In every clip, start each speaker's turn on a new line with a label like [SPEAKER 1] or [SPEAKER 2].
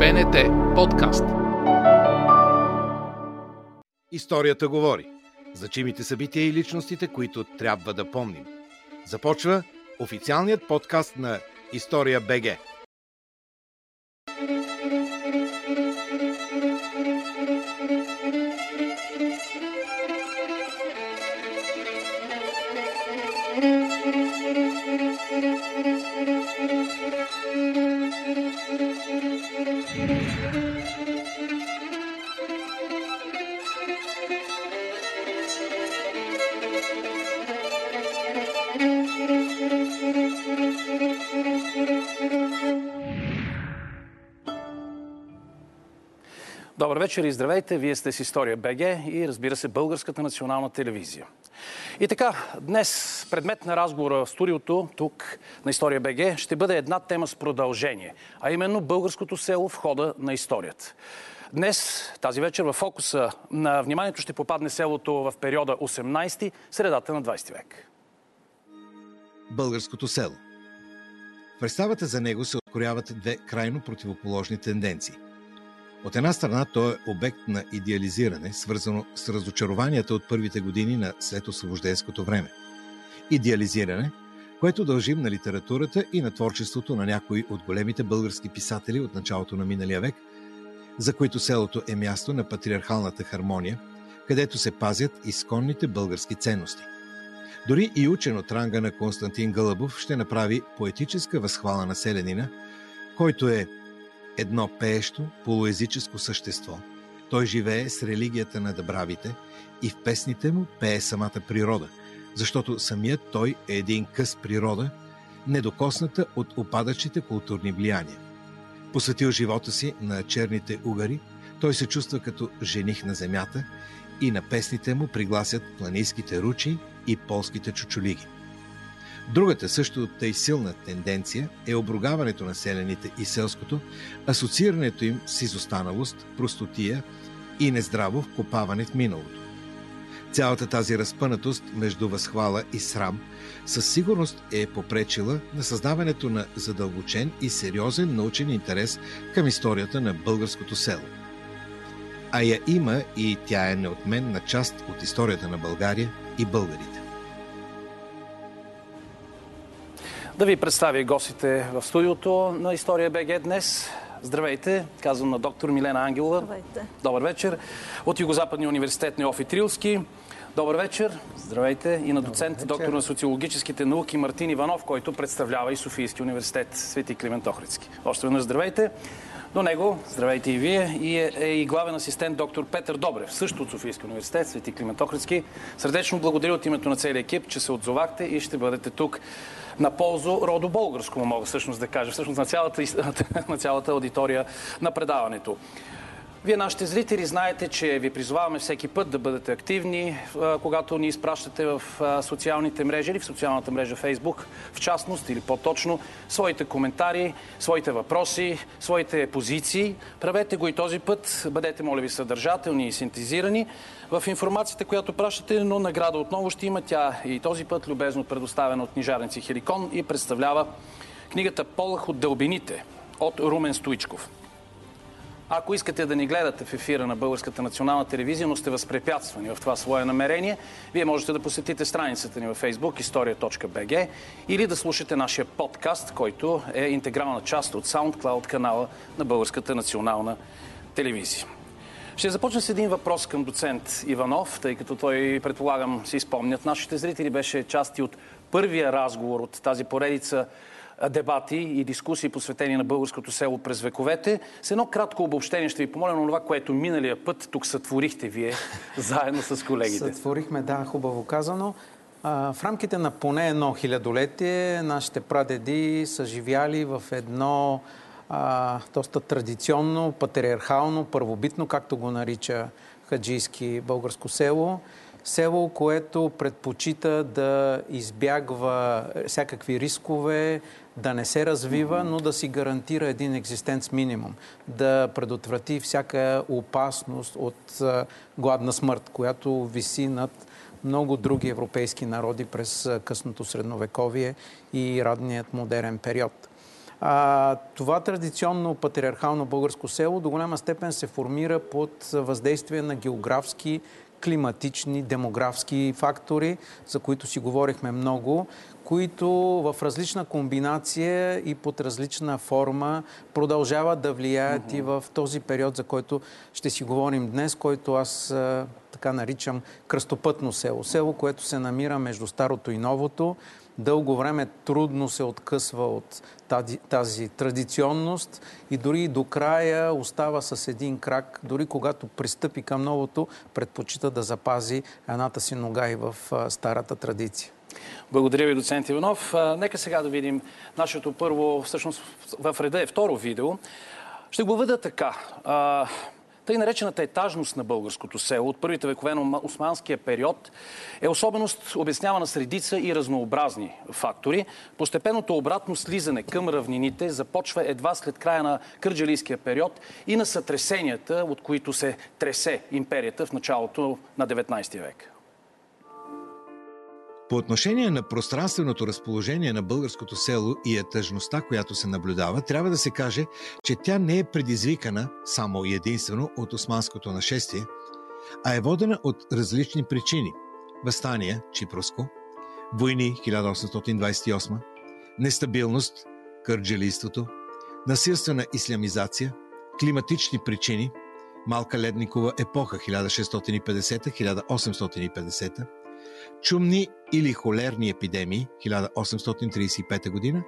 [SPEAKER 1] БНТ подкаст.
[SPEAKER 2] Историята говори. Значимите събития и личностите, които трябва да помним. Започва официалният подкаст на История БГ.
[SPEAKER 3] Добър вечер и здравейте! Вие сте с История БГ и разбира се Българската национална телевизия. И така, днес предмет на разговора в студиото, тук на История БГ, ще бъде една тема с продължение, а именно българското село в хода на историята. Днес, тази вечер, в фокуса на вниманието ще попадне селото в периода 18 средата на 20 век.
[SPEAKER 2] Българското село. Представата за него се откоряват две крайно противоположни тенденции – от една страна, той е обект на идеализиране, свързано с разочарованията от първите години на след освобожденското време. Идеализиране, което дължим на литературата и на творчеството на някои от големите български писатели от началото на миналия век, за които селото е място на патриархалната хармония, където се пазят изконните български ценности. Дори и учен от ранга на Константин Гълъбов ще направи поетическа възхвала на селянина, който е едно пеещо, полуезическо същество. Той живее с религията на дъбравите и в песните му пее самата природа, защото самият той е един къс природа, недокосната от опадащите културни влияния. Посветил живота си на черните угари, той се чувства като жених на земята и на песните му пригласят планинските ручи и полските чучулиги. Другата също тъй силна тенденция е обругаването на селените и селското, асоциирането им с изостаналост, простотия и нездраво вкопаване в миналото. Цялата тази разпънатост между възхвала и срам със сигурност е попречила на създаването на задълбочен и сериозен научен интерес към историята на българското село. А я има и тя е неотменна част от историята на България и българите.
[SPEAKER 3] Да ви представя гостите в студиото на История БГ днес. Здравейте, казвам на доктор Милена Ангелова.
[SPEAKER 4] Здравейте.
[SPEAKER 3] Добър вечер. От Югозападния университет Неофи Трилски. Добър вечер. Здравейте. И на доцент, доктор на социологическите науки Мартин Иванов, който представлява и Софийски университет Свети Климент Охридски. Още веднъж здравейте. До него, здравейте и вие, и е, е и главен асистент доктор Петър Добрев, също от Софийски университет, Свети Климент Охридски. Сърдечно благодаря от името на целия екип, че се отзовахте и ще бъдете тук на ползу родо българско, мога всъщност да кажа, всъщност на цялата, на цялата аудитория на предаването. Вие, нашите зрители, знаете, че ви призоваваме всеки път да бъдете активни, когато ни изпращате в социалните мрежи или в социалната мрежа Facebook, в частност или по-точно, своите коментари, своите въпроси, своите позиции. Правете го и този път. Бъдете, моля ви, съдържателни и синтезирани в информацията, която пращате, но награда отново ще има. Тя и този път любезно предоставена от книжарници Хеликон и представлява книгата Полах от дълбините от Румен Стоичков. Ако искате да ни гледате в ефира на Българската национална телевизия, но сте възпрепятствани в това свое намерение, вие можете да посетите страницата ни във Facebook historia.bg или да слушате нашия подкаст, който е интегрална част от SoundCloud канала на Българската национална телевизия. Ще започна с един въпрос към доцент Иванов, тъй като той, предполагам, си спомнят. Нашите зрители беше части от първия разговор от тази поредица дебати и дискусии, посветени на българското село през вековете. С едно кратко обобщение ще ви помоля на това, което миналия път тук сътворихте вие, заедно с колегите.
[SPEAKER 5] Сътворихме, да, хубаво казано. В рамките на поне едно хилядолетие нашите прадеди са живяли в едно а, доста традиционно, патриархално, първобитно, както го нарича хаджийски българско село. Село, което предпочита да избягва всякакви рискове, да не се развива, но да си гарантира един екзистенц минимум, да предотврати всяка опасност от гладна смърт, която виси над много други европейски народи през късното средновековие и радният модерен период. А, това традиционно патриархално българско село до голяма степен се формира под въздействие на географски, климатични, демографски фактори, за които си говорихме много, които в различна комбинация и под различна форма продължават да влияят uh-huh. и в този период, за който ще си говорим днес, който аз така наричам кръстопътно село. Село, което се намира между старото и новото, дълго време трудно се откъсва от тази, тази традиционност и дори до края остава с един крак, дори когато пристъпи към новото, предпочита да запази едната си нога и в старата традиция.
[SPEAKER 3] Благодаря ви, доцент Иванов. Нека сега да видим нашето първо, всъщност в реда е второ видео. Ще го въда така. Тъй наречената етажност на българското село от първите векове на османския период е особеност обяснявана с редица и разнообразни фактори. Постепенното обратно слизане към равнините започва едва след края на кърджалийския период и на сътресенията, от които се тресе империята в началото на 19 век.
[SPEAKER 2] По отношение на пространственото разположение на българското село и етъжността, която се наблюдава, трябва да се каже, че тя не е предизвикана само и единствено от османското нашествие, а е водена от различни причини. Възстания, Чипроско, войни 1828, нестабилност, кърджилийството, насилствена ислямизация, климатични причини, малка ледникова епоха 1650-1850, чумни или холерни епидемии 1835 г.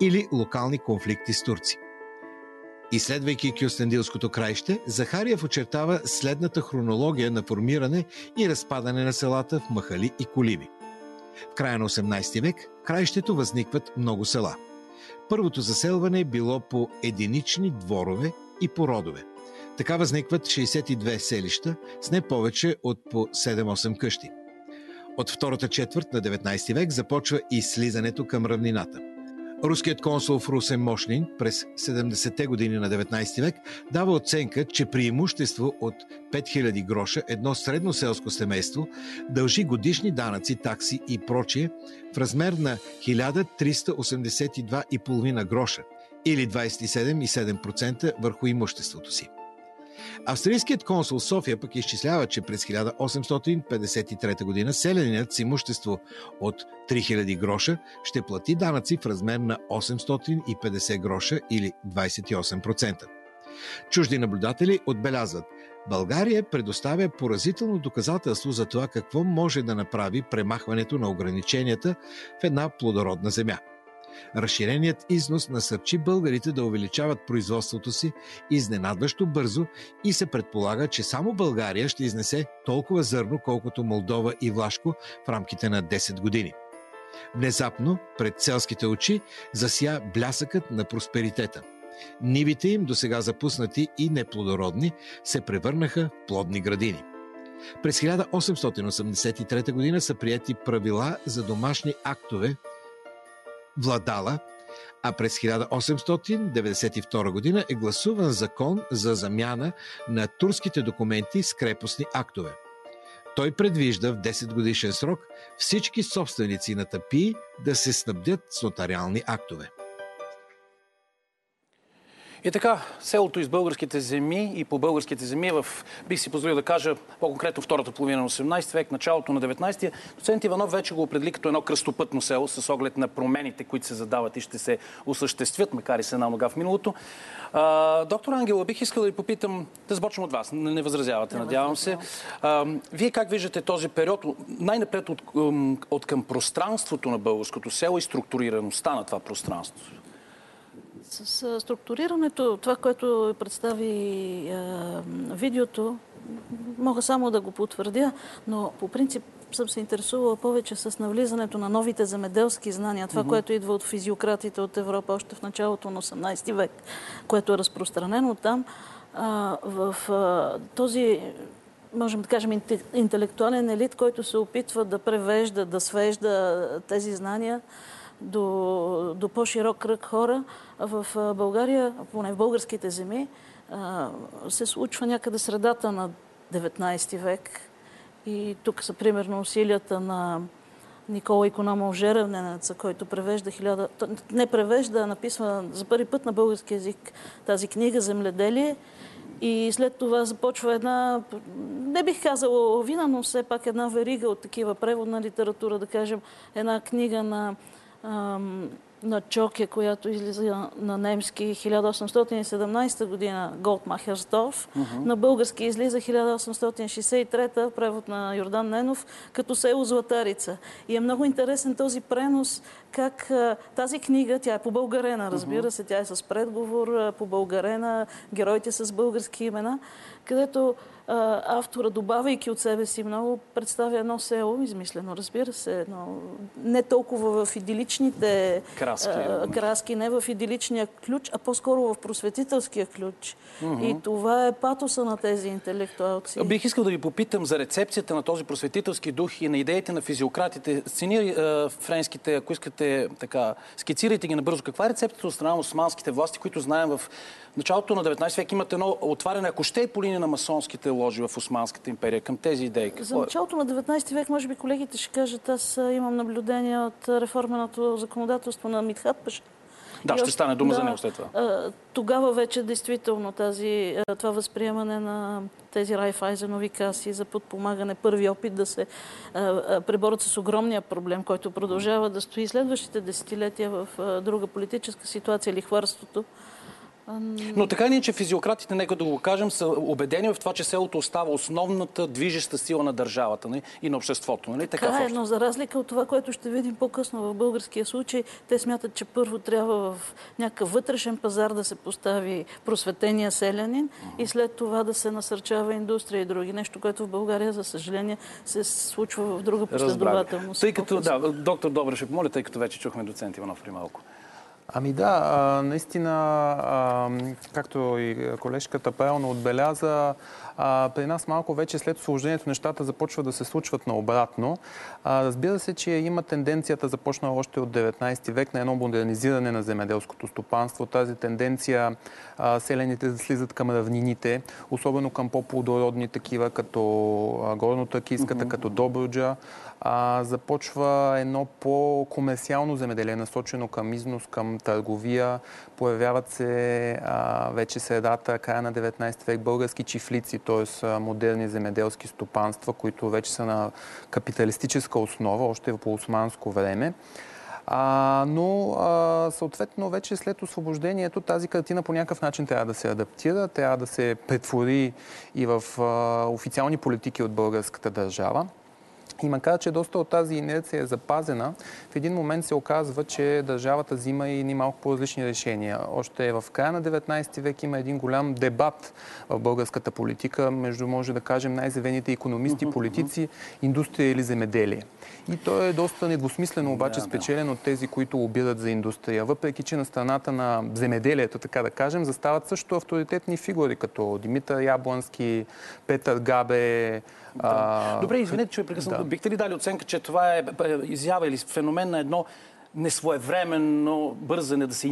[SPEAKER 2] или локални конфликти с турци. Изследвайки Кюстендилското краище, Захариев очертава следната хронология на формиране и разпадане на селата в махали и колиби. В края на 18 век в краището възникват много села. Първото заселване е било по единични дворове и по родове. Така възникват 62 селища с не повече от по 7-8 къщи – от втората четвърт на 19 век започва и слизането към равнината. Руският консул в Русен Мошнин през 70-те години на 19 век дава оценка, че при имущество от 5000 гроша едно средно селско семейство дължи годишни данъци, такси и прочие в размер на 1382,5 гроша или 27,7% върху имуществото си. Австрийският консул София пък изчислява, че през 1853 г. селянинът с имущество от 3000 гроша ще плати данъци в размер на 850 гроша или 28%. Чужди наблюдатели отбелязват, България предоставя поразително доказателство за това какво може да направи премахването на ограниченията в една плодородна земя – Разширеният износ насърчи българите да увеличават производството си изненадващо бързо и се предполага, че само България ще изнесе толкова зърно, колкото Молдова и Влашко в рамките на 10 години. Внезапно, пред селските очи, зася блясъкът на просперитета. Нивите им, до сега запуснати и неплодородни, се превърнаха в плодни градини. През 1883 г. са прияти правила за домашни актове владала, а през 1892 година е гласуван закон за замяна на турските документи с крепостни актове. Той предвижда в 10 годишен срок всички собственици на тъпи да се снабдят с нотариални актове.
[SPEAKER 3] И така, селото из българските земи и по българските земи в, бих си позволил да кажа, по-конкретно втората половина на 18 век, началото на 19 доцент Иванов вече го определи като едно кръстопътно село с оглед на промените, които се задават и ще се осъществят, макар и с една нога в миналото. А, доктор Ангела, бих искал да ви попитам, да започнем от вас, не, не възразявате, не надявам се. А, вие как виждате този период, най-напред от, от към пространството на българското село и структурираността на това пространство?
[SPEAKER 1] С структурирането, това, което представи е, видеото, мога само да го потвърдя, но по принцип съм се интересувала повече с навлизането на новите земеделски знания, това, mm-hmm. което идва от физиократите от Европа още в началото на 18 век, което е разпространено там. А, в а, този можем да кажем, интелектуален елит, който се опитва да превежда, да свежда тези знания до, до по-широк кръг хора. В България, поне в българските земи, се случва някъде средата на 19 век. И тук са примерно усилията на Никола Икономов Жеревненеца, който превежда хиляда... Не превежда, а написва за първи път на български язик тази книга «Земледелие». И след това започва една, не бих казала лавина, но все пак една верига от такива преводна литература, да кажем, една книга на на Чоке, която излиза на немски 1817 година, Голдмахерсдорф. Uh-huh. На български излиза 1863 превод на Йордан Ненов, като село Златарица. И е много интересен този пренос, как тази книга, тя е по българена, разбира се, тя е с предговор по българена, героите с български имена, където автора, добавяйки от себе си много, представя едно село, измислено, разбира се, но не толкова в идиличните
[SPEAKER 3] краски,
[SPEAKER 1] а, краски не в идиличния ключ, а по-скоро в просветителския ключ. Mm-hmm. И това е патоса на тези интелектуалци.
[SPEAKER 3] Бих искал да ви попитам за рецепцията на този просветителски дух и на идеите на физиократите. Сцени френските, ако искате така, скицирайте ги набързо. Каква е рецептата от страна на османските власти, които знаем в началото на 19 век имат едно отваряне, ако ще е по линия на масонските ложи в Османската империя към тези идеи?
[SPEAKER 1] Какво За е? началото на 19 век, може би колегите ще кажат, аз имам наблюдения от реформеното законодателство на Митхат Паша.
[SPEAKER 3] Да, ще стане дума да, за него след това.
[SPEAKER 1] Тогава вече действително тази, това възприемане на тези Райфайзенови каси за подпомагане, първи опит да се преборят с огромния проблем, който продължава да стои следващите десетилетия в друга политическа ситуация, лихварството.
[SPEAKER 3] Но така не, че физиократите, нека да го кажем, са убедени в това, че селото остава основната движеща сила на държавата нали? и на обществото. Нали?
[SPEAKER 1] Така, така е, но за разлика от това, което ще видим по-късно в българския случай, те смятат, че първо трябва в някакъв вътрешен пазар да се постави просветения селянин uh-huh. и след това да се насърчава индустрия и други. Нещо, което в България, за съжаление, се случва в друга последователност.
[SPEAKER 3] Тъй като, да, доктор Добре, ще помоля, тъй като вече чухме доцент Иванов при малко.
[SPEAKER 4] Ами да, наистина, както и колежката правилно отбеляза, при нас малко вече след освобождението нещата започват да се случват наобратно. Разбира се, че има тенденцията, започнала още от 19 век, на едно модернизиране на земеделското стопанство. Тази тенденция селените да слизат към равнините, особено към по-плодородни такива, като горно-такийската, като Добруджа а, започва едно по-комерциално земеделие, насочено към износ, към търговия. Появяват се а, вече средата, края на 19 век български чифлици, т.е. модерни земеделски стопанства, които вече са на капиталистическа основа, още по османско време. А, но а, съответно вече след освобождението тази картина по някакъв начин трябва да се адаптира, трябва да се претвори и в а, официални политики от българската държава. И макар, че доста от тази инерция е запазена, в един момент се оказва, че държавата взима и ни малко по-различни решения. Още в края на 19 век има един голям дебат в българската политика между, може да кажем, най-завените економисти, политици, индустрия или земеделие. И то е доста недвусмислено обаче да, спечелен да. от тези, които обират за индустрия. Въпреки, че на страната на земеделието, така да кажем, застават също авторитетни фигури, като Димитър Яблански, Петър Габе,
[SPEAKER 3] а... Добре, извинете, че ви прекъснах. Да. Бихте ли дали оценка, че това е, е изява или феномен на едно несвоевременно бързане да се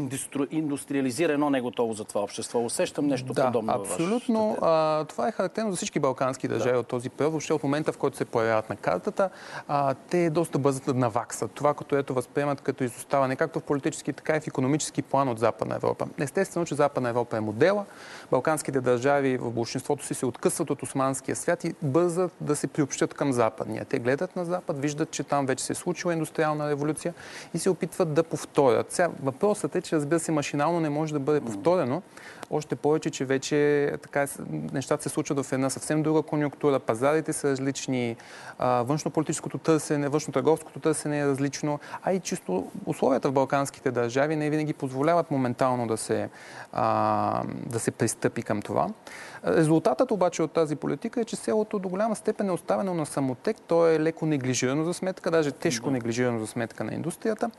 [SPEAKER 3] индустриализира едно неготово за това общество. Усещам нещо
[SPEAKER 4] да,
[SPEAKER 3] подобно.
[SPEAKER 4] Абсолютно. А, това е характерно за всички балкански държави да. от този период. Въобще от момента, в който се появяват на картата, а, те доста бързат да наваксат. Това, като ето възприемат като изоставане, както в политически, така и в економически план от Западна Европа. Естествено, че Западна Европа е модела. Балканските държави в большинството си се откъсват от османския свят и бързат да се приобщат към западния. Те гледат на Запад, виждат, че там вече се е случила индустриална революция и се опитват да повторят. Сега, въпросът е, че разбира се, машинално не може да бъде повторено, още повече, че вече така, нещата се случват в една съвсем друга конюнктура, пазарите са различни, външно-политическото търсене, външно-търговското търсене е различно, а и чисто условията в балканските държави не винаги позволяват моментално да се, а, да се пристъпи към това. Резултатът обаче от тази политика е, че селото до голяма степен е оставено на самотек. То е леко неглижирано за сметка, даже тежко неглижирано за сметка на индустрията,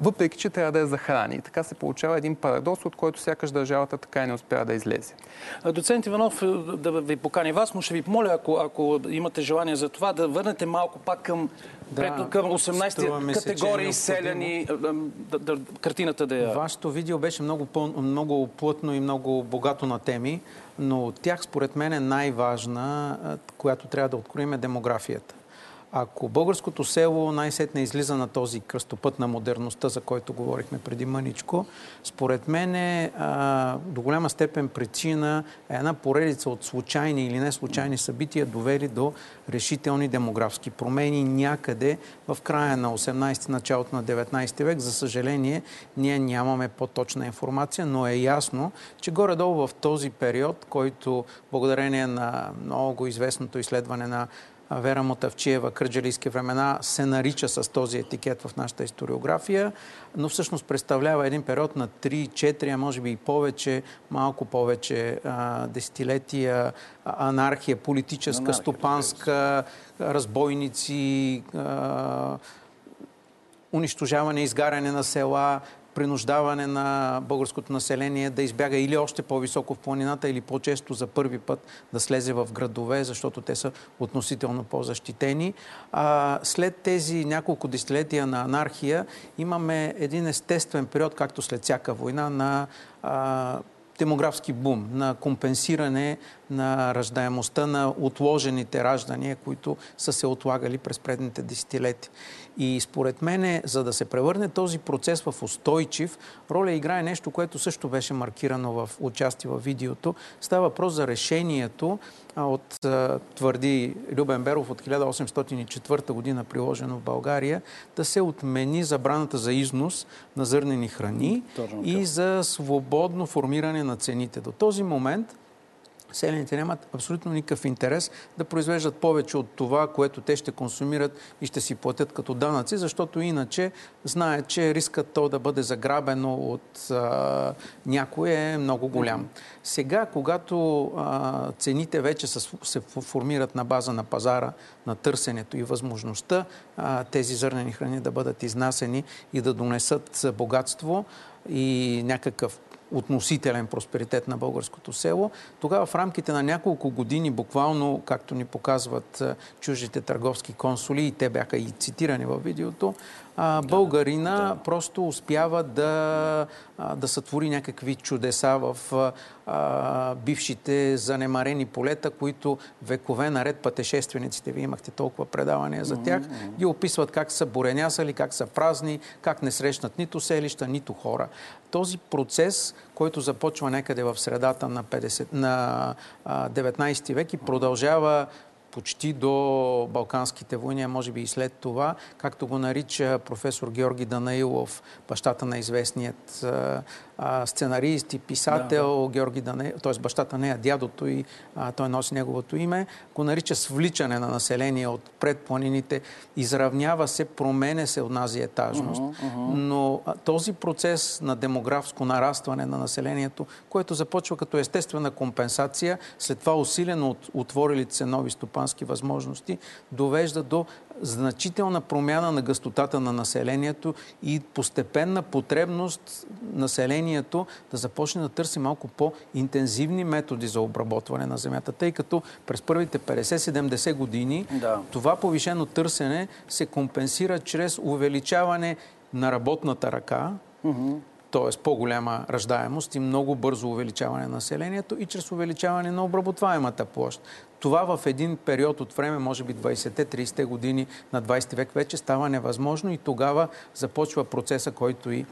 [SPEAKER 4] въпреки че трябва да я захрани. И така се получава един парадокс, от който сякаш държавата така и не успява да излезе.
[SPEAKER 3] Доцент Иванов, е, да ви покани вас, но ще ви помоля, ако, ако имате желание за това, да върнете малко пак към, да, към 18 категории е селяни, да, да, картината да я...
[SPEAKER 4] Вашето видео беше много, много плътно и много богато на теми но от тях според мен е най-важна, която трябва да откроим е демографията.
[SPEAKER 5] Ако българското село най-сетне излиза на този кръстопът на модерността, за който говорихме преди мъничко, според мен е а, до голяма степен причина е една поредица от случайни или не случайни събития, довели до решителни демографски промени някъде в края на 18 началото на 19 век. За съжаление, ние нямаме по-точна информация, но е ясно, че горе-долу в този период, който благодарение на много известното изследване на Вера Мотавчиева, Кърджалийски времена, се нарича с този етикет в нашата историография, но всъщност представлява един период на 3-4, а може би и повече, малко повече десетилетия анархия, политическа, анархия, стопанска, разбойници, унищожаване, изгаряне на села, принуждаване на българското население да избяга или още по-високо в планината, или по-често за първи път да слезе в градове, защото те са относително по-защитени. След тези няколко десетилетия на анархия имаме един естествен период, както след всяка война, на а, демографски бум, на компенсиране на раждаемостта на отложените раждания, които са се отлагали през предните десетилетия. И според мен, за да се превърне този процес в устойчив, роля играе нещо, което също беше маркирано в участие в видеото. Става въпрос за решението от, твърди Любен Беров от 1804 година, приложено в България, да се отмени забраната за износ на зърнени храни и за свободно формиране на цените. До този момент селените нямат абсолютно никакъв интерес да произвеждат повече от това, което те ще консумират и ще си платят като данъци, защото иначе знаят, че рискът то да бъде заграбено от а, някой е много голям. Сега, когато а, цените вече са, се формират на база на пазара, на търсенето и възможността а, тези зърнени храни да бъдат изнасени и да донесат богатство и някакъв относителен просперитет на българското село. Тогава в рамките на няколко години, буквално, както ни показват чужите търговски консули, и те бяха и цитирани във видеото, а, българина да. просто успява да, да сътвори някакви чудеса в а, бившите занемарени полета, които векове наред пътешествениците, вие имахте толкова предавания за тях, mm-hmm. ги описват как са буренясали, как са празни, как не срещнат нито селища, нито хора. Този процес, който започва някъде в средата на, 50, на 19 век и продължава почти до Балканските войни, а може би и след това, както го нарича професор Георги Данаилов, бащата на известният а, сценарист и писател да, да. Георги Дане, т.е. бащата не, а дядото и а, той носи неговото име, го нарича свличане на население от предпланините, изравнява се, променя се от нази етажност. Uh-huh, uh-huh. Но а, този процес на демографско нарастване на населението, което започва като естествена компенсация, след това усилено от отворилите се нови стопански възможности, довежда до значителна промяна на гъстотата на населението и постепенна потребност населението да започне да търси малко по-интензивни методи за обработване на земята, тъй като през първите 50-70 години да. това повишено търсене се компенсира чрез увеличаване на работната ръка, mm-hmm т.е. по-голяма раждаемост и много бързо увеличаване на населението и чрез увеличаване на обработваемата площ. Това в един период от време, може би 20-30 години на 20 век, вече става невъзможно и тогава започва процеса, който и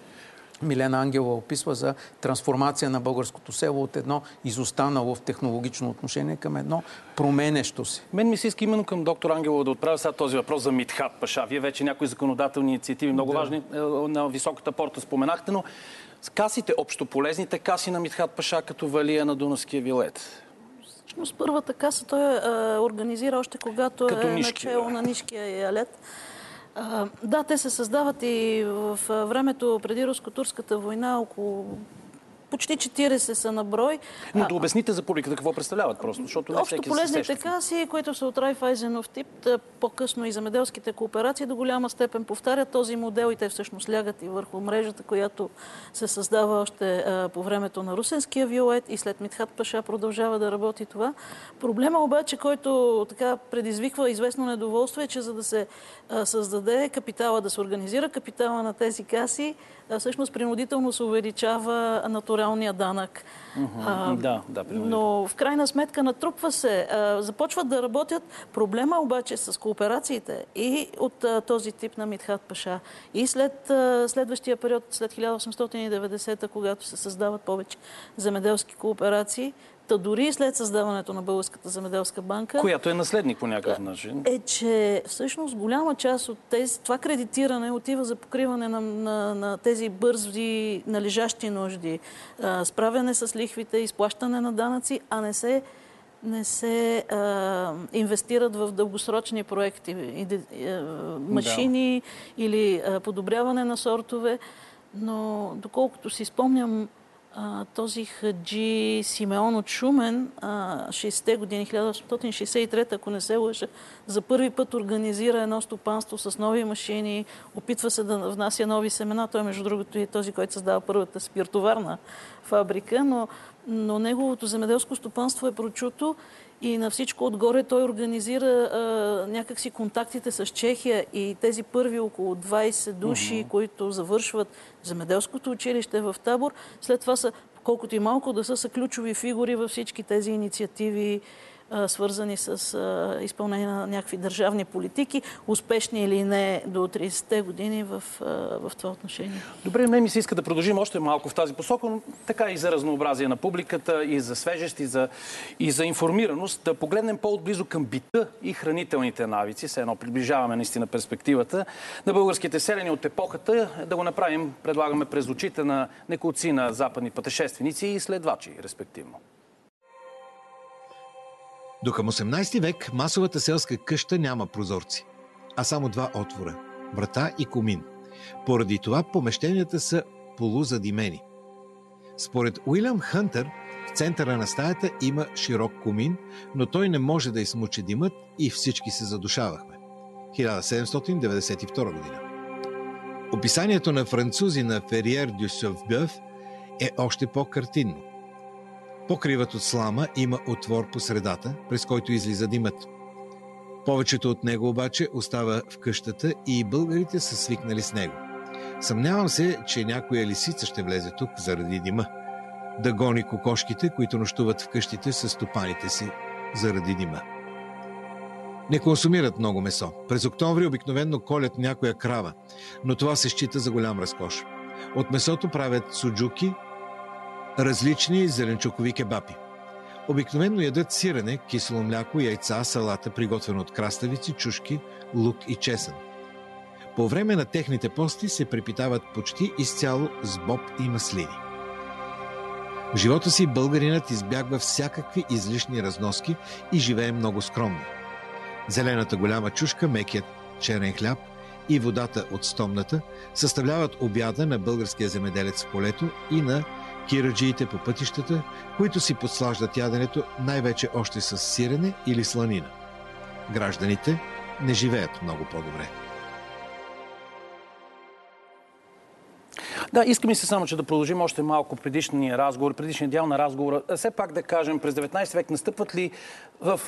[SPEAKER 5] Милена Ангела описва за трансформация на българското село от едно изостанало в технологично отношение към едно променещо се.
[SPEAKER 3] Мен ми се иска именно към доктор Ангелова да отправя сега този въпрос за Митхат Паша. Вие вече някои законодателни инициативи, много да. важни е, на високата порта споменахте, но касите, общополезните каси на Митхат Паша като валия на Дунавския вилет.
[SPEAKER 1] Всъщност първата каса той е, организира още когато като е нишки, начало да. на Нишкия ялет. Да, те се създават и в времето преди руско-турската война около почти 40 са на брой.
[SPEAKER 3] Но да обясните за публиката какво представляват просто, защото не
[SPEAKER 1] всеки полезните каси, които са от Райфайзенов тип, по-късно и замеделските кооперации до голяма степен повтарят този модел и те всъщност лягат и върху мрежата, която се създава още по времето на Русенския виолет и след Митхат Паша продължава да работи това. Проблема обаче, който така предизвиква известно недоволство е, че за да се създаде капитала, да се организира капитала на тези каси, всъщност принудително се увеличава натурално минералния данък.
[SPEAKER 3] А, да, да,
[SPEAKER 1] но в крайна сметка натрупва се. А, започват да работят. Проблема обаче с кооперациите и от а, този тип на Митхат Паша и след а, следващия период, след 1890, когато се създават повече земеделски кооперации, Та дори след създаването на Българската земеделска банка...
[SPEAKER 3] Която е наследник по някакъв начин.
[SPEAKER 1] Е, че всъщност голяма част от тези, това кредитиране отива за покриване на, на, на тези бързи, належащи нужди. А, справяне с лихвите, изплащане на данъци, а не се не се а, инвестират в дългосрочни проекти, и, а, машини да. или а, подобряване на сортове. Но доколкото си спомням, този хаджи Симеон от Шумен, 60-те години, 1863, ако не се лъжа, за първи път организира едно стопанство с нови машини, опитва се да внася нови семена. Той, между другото, е този, който създава първата спиртоварна фабрика, но, но неговото земеделско стопанство е прочуто и на всичко отгоре той организира а, някакси контактите с Чехия и тези първи около 20 души, uh-huh. които завършват земеделското училище в Табор, след това са, колкото и малко да са, са ключови фигури във всички тези инициативи свързани с изпълнение на някакви държавни политики, успешни или не до 30-те години в, в това отношение.
[SPEAKER 3] Добре, ме ми се иска да продължим още малко в тази посока, но така и за разнообразие на публиката, и за свежест, и за, и за информираност. Да погледнем по-отблизо към бита и хранителните навици. Все едно приближаваме наистина перспективата на българските селени от епохата. Да го направим, предлагаме през очите на неколци на западни пътешественици и изследвачи, респективно.
[SPEAKER 2] До към 18 век масовата селска къща няма прозорци, а само два отвора – врата и комин. Поради това помещенията са полузадимени. Според Уилям Хънтър, в центъра на стаята има широк комин, но той не може да измучи димът и всички се задушавахме. 1792 година. Описанието на французи на Фериер дю Съвбъв е още по-картинно – Покривът от слама има отвор по средата, през който излиза димът. Повечето от него обаче остава в къщата и българите са свикнали с него. Съмнявам се, че някоя лисица ще влезе тук заради дима. Да гони кокошките, които нощуват в къщите с стопаните си заради дима. Не консумират много месо. През октомври обикновенно колят някоя крава, но това се счита за голям разкош. От месото правят суджуки, различни зеленчукови кебапи. Обикновено ядат сирене, кисело мляко, яйца, салата, приготвена от краставици, чушки, лук и чесън. По време на техните пости се препитават почти изцяло с боб и маслини. В живота си българинът избягва всякакви излишни разноски и живее много скромно. Зелената голяма чушка, мекият черен хляб и водата от стомната съставляват обяда на българския земеделец в полето и на кираджиите по пътищата, които си подслаждат яденето най-вече още с сирене или сланина. Гражданите не живеят много по-добре.
[SPEAKER 3] Да, искам и се само, че да продължим още малко предишния разговор, предишния дял на разговора. Все пак да кажем, през 19 век настъпват ли в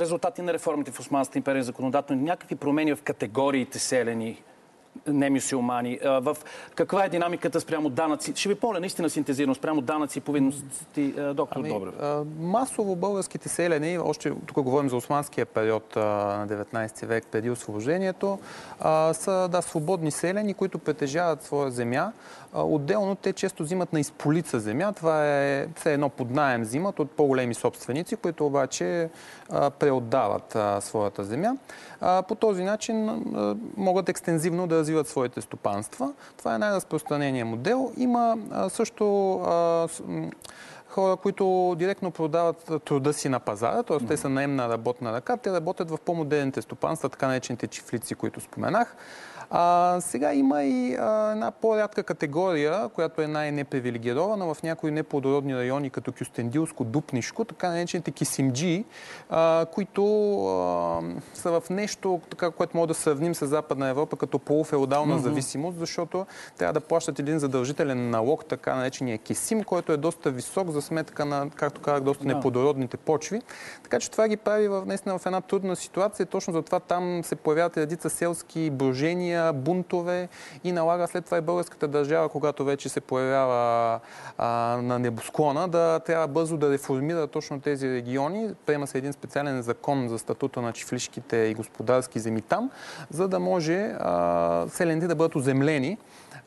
[SPEAKER 3] резултати на реформите в Османската империя законодателно някакви промени в категориите селени, немюсюлмани, в каква е динамиката спрямо данъци? Ще ви помоля наистина синтезирано спрямо данъци и повинности, доктор ами, Добрев.
[SPEAKER 4] Масово българските селени, още тук говорим за османския период на 19 век преди освобождението, са да, свободни селени, които притежават своя земя. Отделно те често взимат на изполица земя. Това е все едно под найем взимат от по-големи собственици, които обаче преотдават своята земя. По този начин могат екстензивно да развиват своите стопанства. Това е най-разпространеният модел. Има също хора, които директно продават труда си на пазара, т.е. те са наемна работна ръка, те работят в по-модерните стопанства, така наречените чифлици, които споменах. А, сега има и а, една по-рядка категория, която е най-непривилегирована в някои неплодородни райони, като Кюстендилско, Дупнишко, така наречените кисимджи, а, които а, са в нещо, така, което може да сравним с Западна Европа като полуфеодална mm-hmm. зависимост, защото трябва да плащат един задължителен налог, така наречения кисим, който е доста висок за сметка на, както казах, доста yeah. неплодородните почви. Така че това ги прави в, наистина в една трудна ситуация. Точно затова там се появяват редица селски брожения, нападения, бунтове и налага след това и българската държава, когато вече се появява а, на небосклона, да трябва бързо да реформира точно тези региони. Приема се един специален закон за статута на чифлишките и господарски земи там, за да може а, селените да бъдат оземлени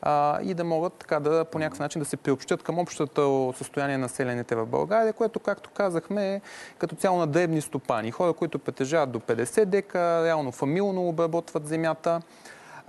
[SPEAKER 4] а, и да могат така да по някакъв начин да се приобщят към общото състояние на селените в България, което, както казахме, е като цяло на дребни стопани. Хора, които притежават до 50 дека, реално фамилно обработват земята.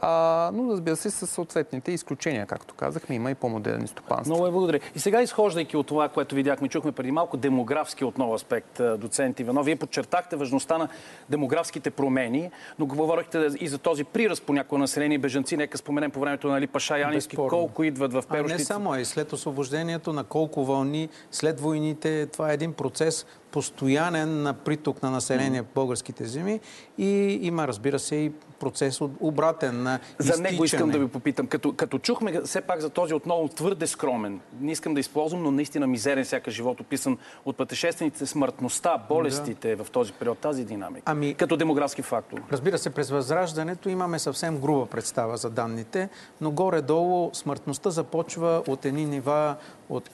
[SPEAKER 4] А, но разбира се, с съответните изключения, както казахме, има и по-модерни стопанства.
[SPEAKER 3] Много е благодаря. И сега, изхождайки от това, което видяхме, чухме преди малко, демографски отново аспект, доцент Иванов. Вие подчертахте важността на демографските промени, но говорихте и за този приръст по някои населени бежанци. Нека споменем по времето на нали, Паша Янински, колко идват в Перощица.
[SPEAKER 5] А не само, и след освобождението на колко вълни, след войните, това е един процес, постоянен на приток на население в българските земи и има, разбира се, и процес от обратен на
[SPEAKER 3] изтичане. За него искам да ви попитам. Като, като чухме все пак за този отново твърде скромен, не искам да използвам, но наистина мизерен всяка живот, описан от пътешествените, смъртността, болестите да. в този период, тази динамика, ами, като демографски фактор.
[SPEAKER 5] Разбира се, през възраждането имаме съвсем груба представа за данните, но горе-долу смъртността започва от едни нива от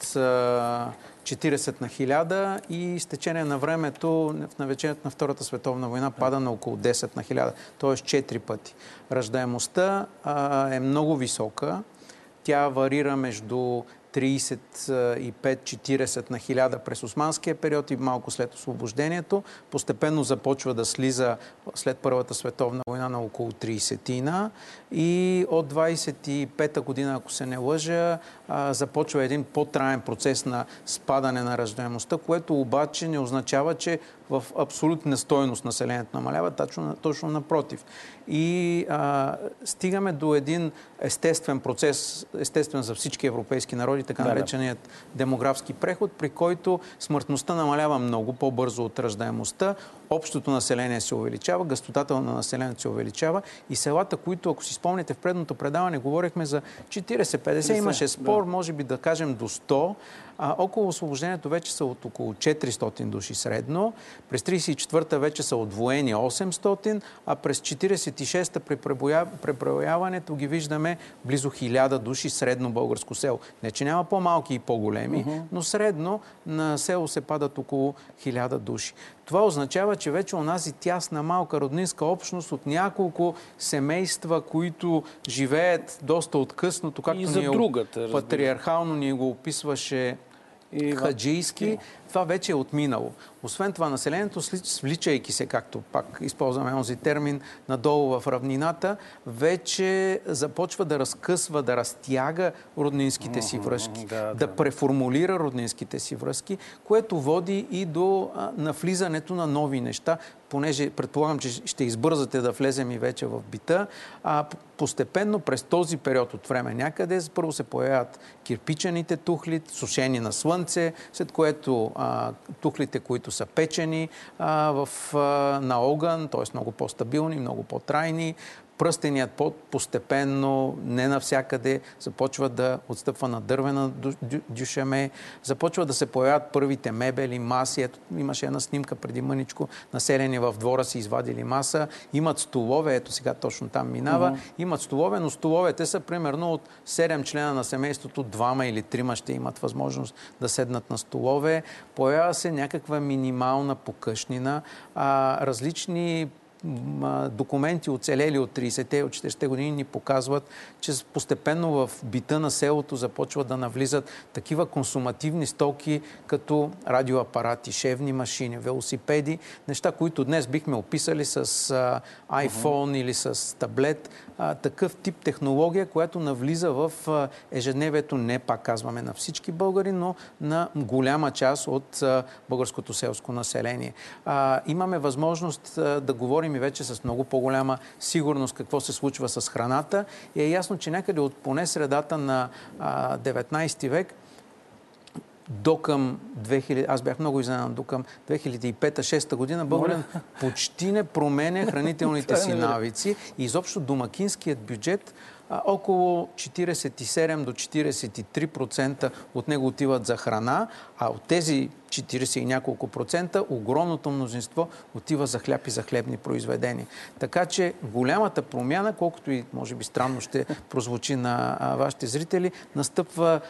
[SPEAKER 5] 40 на 1000 и с течение на времето в навечението на Втората световна война пада на около 10 на 1000, т.е. 4 пъти. Ръждаемостта а, е много висока. Тя варира между 35-40 на 1000 през османския период и малко след освобождението. Постепенно започва да слиза след Първата световна война на около 30-тина и от 25-та година, ако се не лъжа, започва един по-траен процес на спадане на раждаемостта, което обаче не означава, че в абсолютна стойност населението намалява, точно, точно напротив. И а, стигаме до един естествен процес, естествен за всички европейски народи, така да, нареченият да. демографски преход, при който смъртността намалява много по-бързо от раждаемостта, общото население се увеличава, гъстотата на населението се увеличава и селата, които, ако си спомняте, в предното предаване говорихме за 40-50, имаше спор, да. може би да кажем до 100, а, около освобождението вече са от около 400 души средно. През 34-та вече са отвоени 800, а през 46-та при преброяването ги виждаме близо 1000 души средно българско село. Не, че няма по-малки и по-големи, uh-huh. но средно на село се падат около 1000 души. Това означава, че вече у нас и тясна малка роднинска общност от няколко семейства, които живеят доста откъснато, както и за ни е другата, патриархално ни го описваше и хаджийски, това вече е отминало. Освен това, населението, свличайки се, както пак използваме този термин, надолу в равнината, вече започва да разкъсва, да разтяга роднинските си връзки, да, да. да преформулира роднинските си връзки, което води и до навлизането на нови неща, понеже предполагам, че ще избързате да влезем и вече в бита, а постепенно през този период от време някъде първо се появяват кирпичените тухли, сушени на слънце, след което а, тухлите, които са печени а, в, а, на огън, т.е. много по-стабилни, много по-трайни, пръстеният пот постепенно, не навсякъде, започва да отстъпва на дървена дюшеме, започва да се появяват първите мебели, маси. Ето, имаше една снимка преди мъничко, населени в двора си извадили маса. Имат столове, ето сега точно там минава. Uh-huh. Имат столове, но столовете са примерно от 7 члена на семейството, двама или трима ще имат възможност да седнат на столове. Появява се някаква минимална покъшнина, а, различни документи оцелели от 30-те, от 40-те години ни показват, че постепенно в бита на селото започват да навлизат такива консумативни стоки, като радиоапарати, шевни машини, велосипеди, неща, които днес бихме описали с iPhone uh-huh. или с таблет. Такъв тип технология, която навлиза в ежедневието, не пак казваме на всички българи, но на голяма част от българското селско население. Имаме възможност да говорим и вече с много по-голяма сигурност какво се случва с храната. И е ясно, че някъде от поне средата на 19 век до към 2000, аз бях много изненадан, до към 2005-2006 година Българин почти не променя хранителните си навици. И изобщо домакинският бюджет около 47 до 43% от него отиват за храна, а от тези 40 и няколко процента, огромното мнозинство отива за хляб и за хлебни произведения. Така че голямата промяна, колкото и може би странно ще прозвучи на вашите зрители, настъпва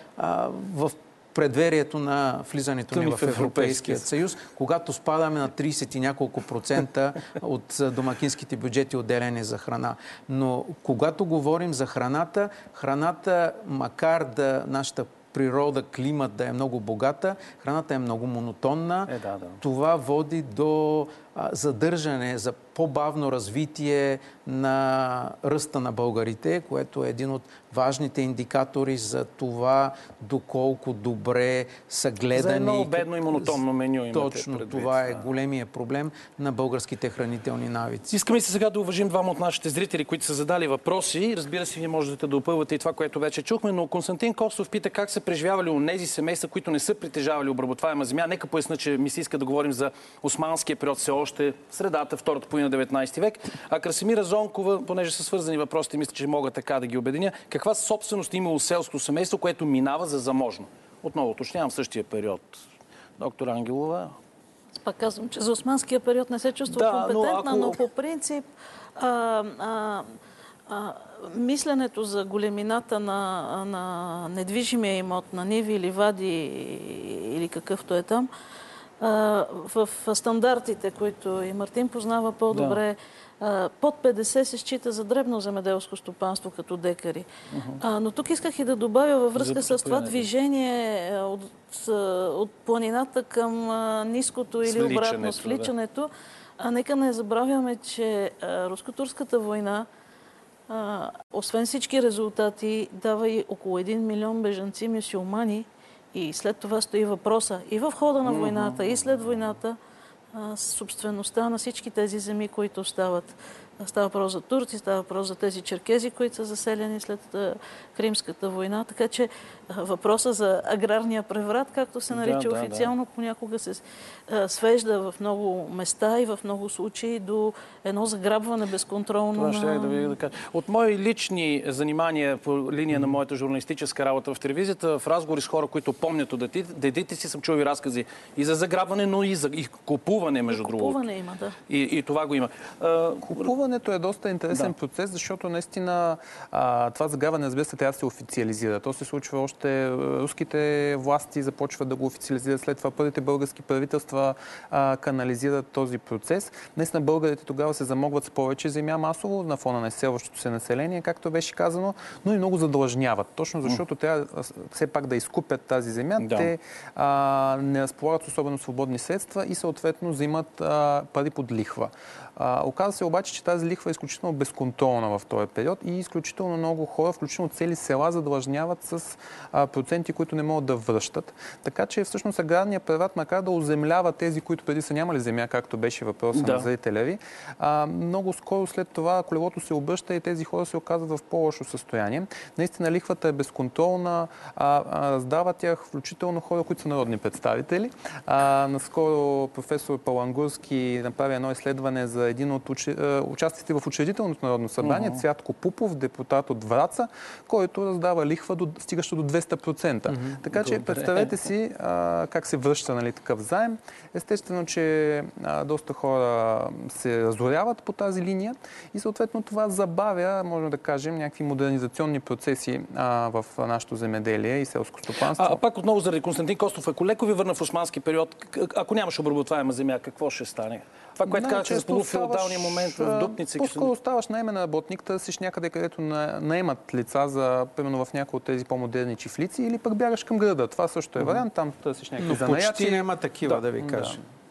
[SPEAKER 5] в предверието на влизането ни в Европейския съюз, когато спадаме на 30 и няколко процента от домакинските бюджети отделени за храна. Но когато говорим за храната, храната, макар да нашата природа, климат да е много богата, храната е много монотонна.
[SPEAKER 3] Е, да, да.
[SPEAKER 5] Това води до задържане, за по-бавно развитие на ръста на българите, което е един от важните индикатори за това доколко добре са гледани.
[SPEAKER 3] За едно бедно и монотонно меню имате
[SPEAKER 5] Точно,
[SPEAKER 3] предвид,
[SPEAKER 5] това е големия проблем на българските хранителни навици.
[SPEAKER 3] Искаме се сега да уважим двама от нашите зрители, които са задали въпроси. Разбира се, вие можете да опълвате и това, което вече чухме, но Константин Костов пита как са преживявали у нези семейства, които не са притежавали обработваема земя. Нека поясна, че ми се иска да говорим за османския период все още, средата, втората половина 19 век. А Красимира Зонкова, понеже са свързани въпросите, мисля, че мога така да ги обединя. Каква собственост е имало селско семейство, което минава за заможно? Отново уточнявам същия период. Доктор Ангелова,
[SPEAKER 1] Пак казвам, че за османския период не се чувства
[SPEAKER 3] Да, но
[SPEAKER 1] компетентна,
[SPEAKER 3] ако-
[SPEAKER 1] но, по принцип а, а, а, мисленето за големината на, на недвижимия имот, на ниви, ливади или какъвто е там, в стандартите, които и Мартин познава по-добре, а, под 50 се счита за дребно земеделско стопанство като декари. А, но тук исках и да добавя във връзка с това движение от, от планината към ниското или обратно
[SPEAKER 3] Свличането, да.
[SPEAKER 1] свличането. А нека не забравяме, че руско-турската война, освен всички резултати, дава и около 1 милион бежанци мюсюлмани. И след това стои въпроса и в хода на войната, и след войната, собствеността на всички тези земи, които остават. Става въпрос за турци, става въпрос за тези черкези, които са заселени след Кримската война. Така че въпроса за аграрния преврат, както се нарича
[SPEAKER 3] да, да.
[SPEAKER 1] официално, понякога се свежда в много места и в много случаи до едно заграбване безконтролно
[SPEAKER 3] Това ще
[SPEAKER 1] на...
[SPEAKER 3] да ви да кажа. От мои лични занимания по линия на моята журналистическа работа в телевизията, в разговори с хора, които помнят от дедите, си, съм чул и разкази и за заграбване, но и за и купуване, между другото.
[SPEAKER 1] Купуване има, да.
[SPEAKER 3] И, и това го има.
[SPEAKER 4] Купуването е доста интересен
[SPEAKER 3] Да.
[SPEAKER 4] процес, защото наистина а, това заграване, разбира се, трябва да се официализира. То се случва още, а, руските власти започват да го официализират, след това първите български правителства а, канализират този процес. Наистина българите тогава се замогват с повече земя масово на фона на изселващото се население, както беше казано, но и много задлъжняват. Точно защото трябва все пак да изкупят тази земя.
[SPEAKER 3] Да.
[SPEAKER 4] Те а, не разполагат особено свободни средства и съответно взимат а, пари под лихва. А, оказва се обаче, че тази лихва е изключително безконтролна в този период и изключително много хора, включително цели села, задлъжняват с а, проценти, които не могат да връщат. Така че всъщност аграрният преврат, макар да оземлява тези, които преди са нямали земя, както беше въпросът
[SPEAKER 3] Да.
[SPEAKER 4] на зрителя ви, а, много скоро след това колелото се обръща и тези хора се оказват в по-лошо състояние. Наистина лихвата е безконтролна, а, а, раздават тях включително хора, които са народни представители. А, наскоро професор Палангурски направи едно изследване за един от учи... а, участниците в учредителното народно събрание, Цвятко Пупов, депутат от Враца, който раздава лихва до, стигаща до 200%. Така че представете си а, как се връща нали, такъв заем. Естествено, че а, доста хора се разоряват по тази линия и съответно това забавя, можем да кажем, някакви модернизационни процеси а, в нашето земеделие и селско стопанство.
[SPEAKER 3] а, пак отново заради Константин Костов, ако леко ви върна в османски период, ако нямаш обработваема земя, какво ще стане? Това, което казахте за полуфеодалния момент в Дупница.
[SPEAKER 4] По-скоро ставаш наемен работник, търсиш някъде, където на- наемат лица за, примерно в някои от тези по-модерни чифлици или пък бягаш към града. Това също е вариант. Там търсиш някакви
[SPEAKER 5] Но
[SPEAKER 4] занаяти.
[SPEAKER 5] почти няма такива, да,
[SPEAKER 3] Да,
[SPEAKER 5] ви
[SPEAKER 3] да.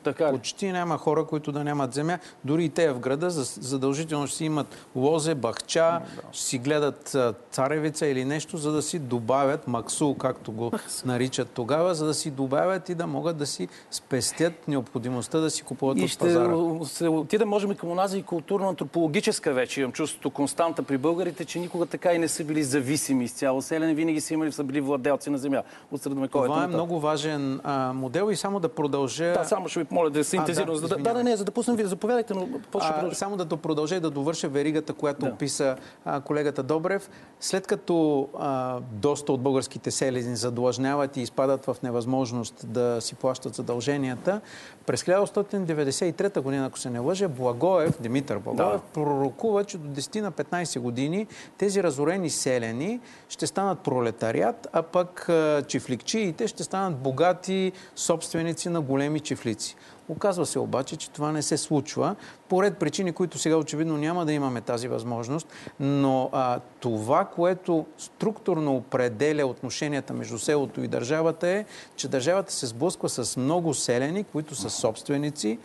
[SPEAKER 3] Така ли?
[SPEAKER 5] Почти няма хора, които да нямат земя. Дори и те в града за- задължително ще си имат лозе, бахча, ще си гледат царевица или нещо, за да си добавят максул, както го наричат тогава, за да си добавят и да могат да си спестят необходимостта да си купуват
[SPEAKER 3] И
[SPEAKER 5] от
[SPEAKER 3] ще
[SPEAKER 5] пазара.
[SPEAKER 3] се отидем, можем и към онази културно-антропологическа вече. Имам чувството константа при българите, че никога така и не са били зависими изцяло. Селени винаги са имали, са били владелци на земя от средновековието.
[SPEAKER 5] Това е много важен а, модел и само да продължа
[SPEAKER 3] Да, само ще ви Моля да се интензивно.
[SPEAKER 5] да,
[SPEAKER 3] за да, да, не, не, за да пуснем ви. Заповядайте, но после
[SPEAKER 5] А, само да продължа и да довърша веригата, която
[SPEAKER 3] Да.
[SPEAKER 5] описа а, колегата Добрев. След като а, доста от българските селени задлъжняват и изпадат в невъзможност да си плащат задълженията, през 1993 година, ако се не лъжа, Благоев, Димитър Благоев,
[SPEAKER 3] Да.
[SPEAKER 5] пророкува, че до 10 на 15 години тези разорени селени ще станат пролетариат, а пък чифликчиите ще станат богати собственици на големи чифлици. Оказва се обаче, че това не се случва. По ред причини, които сега очевидно няма да имаме тази възможност, но а, това, което структурно определя отношенията между селото и държавата е, че държавата се сблъсква с много селени, които са собственици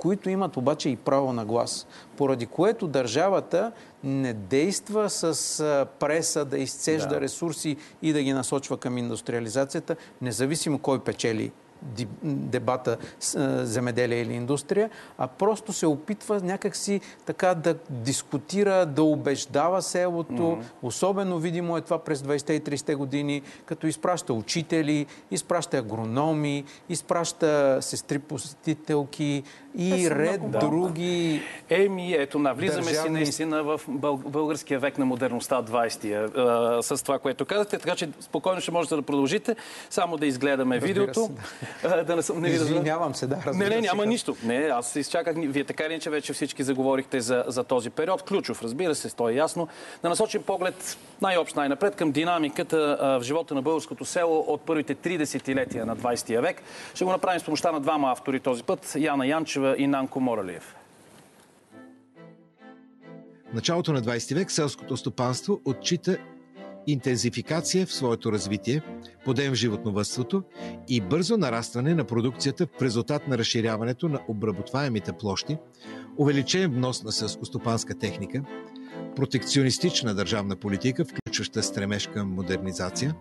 [SPEAKER 5] които имат обаче и право на глас. Поради което държавата не действа с преса да изцежда
[SPEAKER 3] Да.
[SPEAKER 5] ресурси и да ги насочва към индустриализацията, независимо кой печели дебата земеделие или индустрия, а просто се опитва някакси така да дискутира, да убеждава селото. Особено видимо е това през 20-те и 30-те години, като изпраща учители, изпраща агрономи, изпраща сестри посетителки
[SPEAKER 1] Те
[SPEAKER 5] и ред
[SPEAKER 1] много
[SPEAKER 5] други
[SPEAKER 3] Еми, ето, навлизаме си
[SPEAKER 5] Държавни-
[SPEAKER 3] наистина в бъл- българския век на модерността, 20-я, а, с това, което казахте, така че спокойно ще можете да продължите, само да изгледаме
[SPEAKER 5] Разбира
[SPEAKER 3] видеото.
[SPEAKER 5] се,
[SPEAKER 3] А, да не, съм- не.
[SPEAKER 5] Извинявам се, да,
[SPEAKER 3] Не, не,
[SPEAKER 5] се,
[SPEAKER 3] няма
[SPEAKER 5] казвам.
[SPEAKER 3] нищо. Не, аз изчаках. Вие така или иначе вече всички заговорихте за, за този период. Ключов, разбира се, то е ясно. Да насочим поглед най-общ най-напред към динамиката а, в живота на българското село от първите три десетилетия на 20 век. Ще го направим с помощта на двама автори този път. Яна Янчева и Нанко Моралиев.
[SPEAKER 2] В началото на 20 век селското стопанство отчита интензификация в своето развитие, подем в животновътството и бързо нарастване на продукцията в резултат на разширяването на обработваемите площи, увеличен внос на селскостопанска техника, протекционистична държавна политика, включваща стремеж към модернизация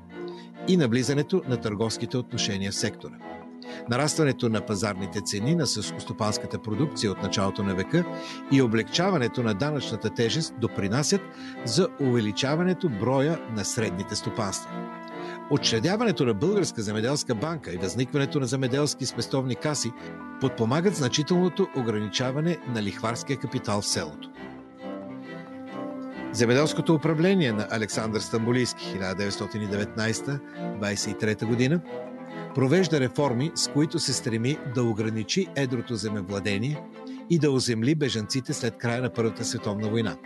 [SPEAKER 2] и навлизането на търговските отношения в сектора. Нарастването на пазарните цени на селскостопанската продукция от началото на века и облегчаването на данъчната тежест допринасят за увеличаването броя на средните стопанства. Отчредяването на Българска земеделска банка и възникването на земеделски спестовни каси подпомагат значителното ограничаване на лихварския капитал в селото. Земеделското управление на Александър Стамбулийски 1919-23 година провежда реформи, с които се стреми да ограничи едрото земевладение и да оземли бежанците след края на Първата световна война.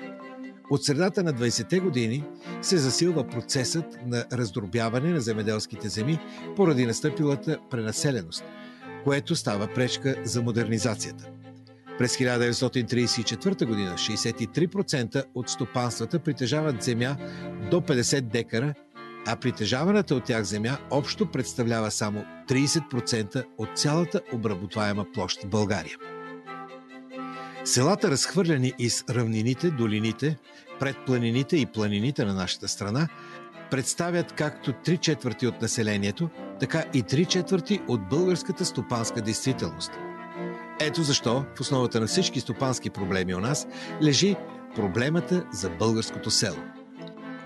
[SPEAKER 2] От средата на 20-те години се засилва процесът на раздробяване на земеделските земи поради настъпилата пренаселеност, което става пречка за модернизацията. През 1934 година 63% от стопанствата притежават земя до 50 декара, а притежаваната от тях земя общо представлява само 30% от цялата обработваема площ в България. Селата, разхвърляни из равнините, долините, пред планините и планините на нашата страна, представят както три четвърти от населението, така и три четвърти от българската стопанска действителност. Ето защо в основата на всички стопански проблеми у нас лежи проблемата за българското село.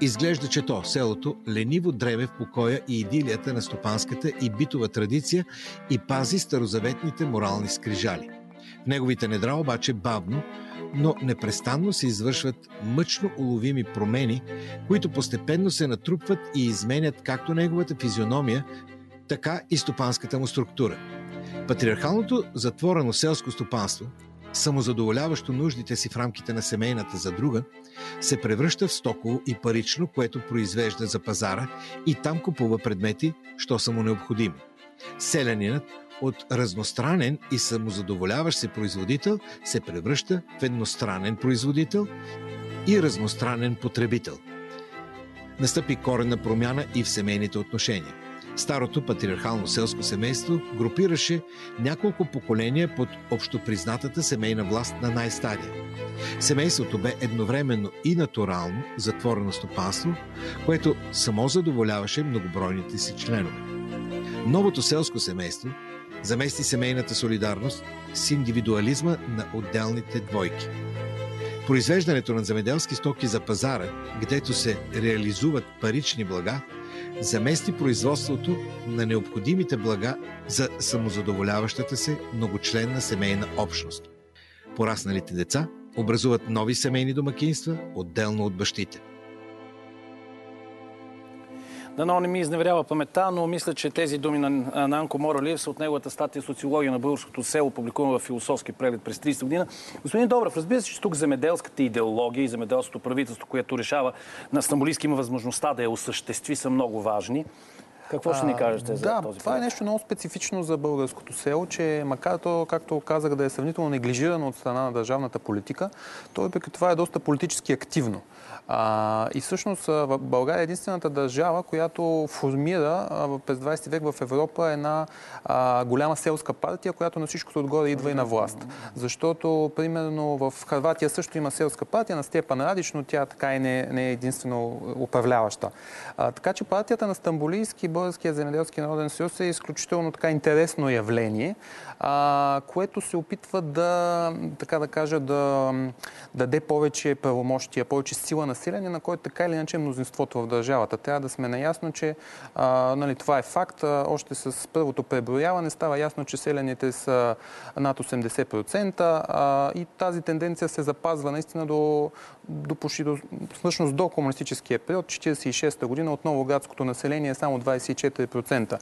[SPEAKER 2] Изглежда, че то, селото, лениво дреме в покоя и идилията на стопанската и битова традиция и пази старозаветните морални скрижали. В неговите недра обаче бавно, но непрестанно се извършват мъчно уловими промени, които постепенно се натрупват и изменят както неговата физиономия, така и стопанската му структура. Патриархалното затворено селско стопанство, самозадоволяващо нуждите си в рамките на семейната за друга, се превръща в стоково и парично, което произвежда за пазара и там купува предмети, що са му необходими. Селянинът от разностранен и самозадоволяващ се производител се превръща в едностранен производител и разностранен потребител. Настъпи коренна промяна и в семейните отношения. Старото патриархално селско семейство групираше няколко поколения под общопризнатата семейна власт на най-стария. Семейството бе едновременно и натурално затворено стопанство, което само задоволяваше многобройните си членове. Новото селско семейство замести семейната солидарност с индивидуализма на отделните двойки. Произвеждането на земеделски стоки за пазара, където се реализуват парични блага, замести производството на необходимите блага за самозадоволяващата се многочленна семейна общност. Порасналите деца образуват нови семейни домакинства, отделно от бащите.
[SPEAKER 3] Дано не ми изневерява паметта, но мисля, че тези думи на Нанко Моралиев са от неговата статия Социология на българското село, публикувана в философски преглед през 30 година. Господин Добрев, разбира се, че тук земеделската идеология и земеделското правителство, което решава на Стамбулийски има възможността да я осъществи, са много важни. Какво ще ни кажете за
[SPEAKER 4] да,
[SPEAKER 3] този
[SPEAKER 4] това е нещо много специфично за българското село, че макар то, както казах, да е сравнително неглижирано от страна на държавната политика, то въпреки това е доста политически активно. А, и всъщност България е единствената държава, която формира а, през 20 век в Европа една а, голяма селска партия, която на всичкото отгоре идва и на власт. Защото, примерно, в Харватия също има селска партия на Степан Радич, но тя така и не, не е единствено управляваща. А, така че партията на Стамбулийски Българския земеделски народен съюз е изключително така интересно явление, а, което се опитва да, така да кажа, да, да даде повече правомощия, повече сила население, на който така или иначе е мнозинството в държавата. Трябва да сме наясно, че а, нали, това е факт. Още с първото преброяване става ясно, че селените са над 80% а, и тази тенденция се запазва наистина до, до почти до, всъщност до комунистическия период, 46-та година, отново градското население е само 24%.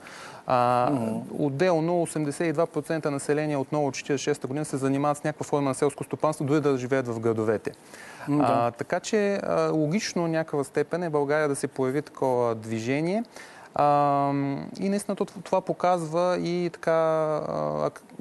[SPEAKER 4] А, mm-hmm. Отделно 82% население отново от 46-та година се занимават с някаква форма на селско стопанство, дори да живеят в градовете. Mm-hmm. А, така че а, логично някаква степен е България да се появи такова движение. И наистина това показва и така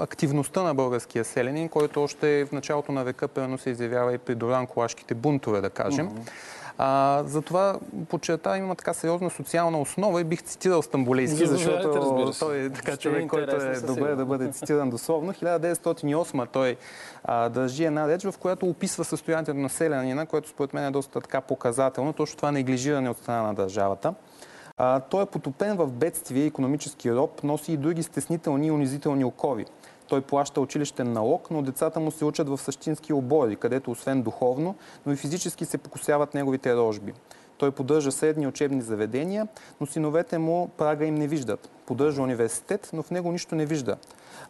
[SPEAKER 4] активността на българския селенин, който още в началото на века пълно се изявява и при Доран-Колашките бунтове, да кажем. Mm-hmm. А, затова подчерта има така сериозна социална основа и бих цитирал Стамбулейски, защото той е така човек, който е добре да бъде цитиран дословно. 1908 той а, държи една реч, в която описва състоянието на селянина, което според мен е доста така показателно, точно това неглижиране от страна на държавата. А, той е потопен в бедствие, економически роб, носи и други стеснителни и унизителни окови. Той плаща училищен налог, но децата му се учат в същински обори, където освен духовно, но и физически се покусяват неговите рожби. Той поддържа средни учебни заведения, но синовете му прага им не виждат. Поддържа университет, но в него нищо не вижда.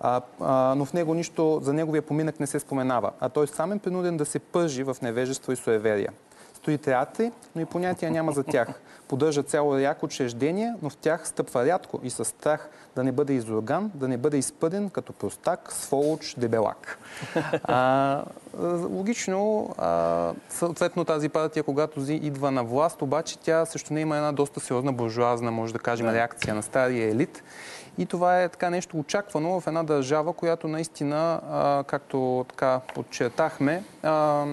[SPEAKER 4] А, а, но в него нищо за неговия поминък не се споменава. А той сам е принуден да се пържи в невежество и суеверия. Стои театри, но и понятия няма за тях. Поддържа цяло ряко учреждения, но в тях стъпва рядко и със страх да не бъде изорган, да не бъде изпъден като простак, сволоч, дебелак. А, логично, а, съответно тази партия, когато идва на власт, обаче тя също не има една доста сериозна буржуазна, може да кажем, реакция на стария елит. И това е така нещо очаквано в една държава, която наистина, а, както така подчертахме, а,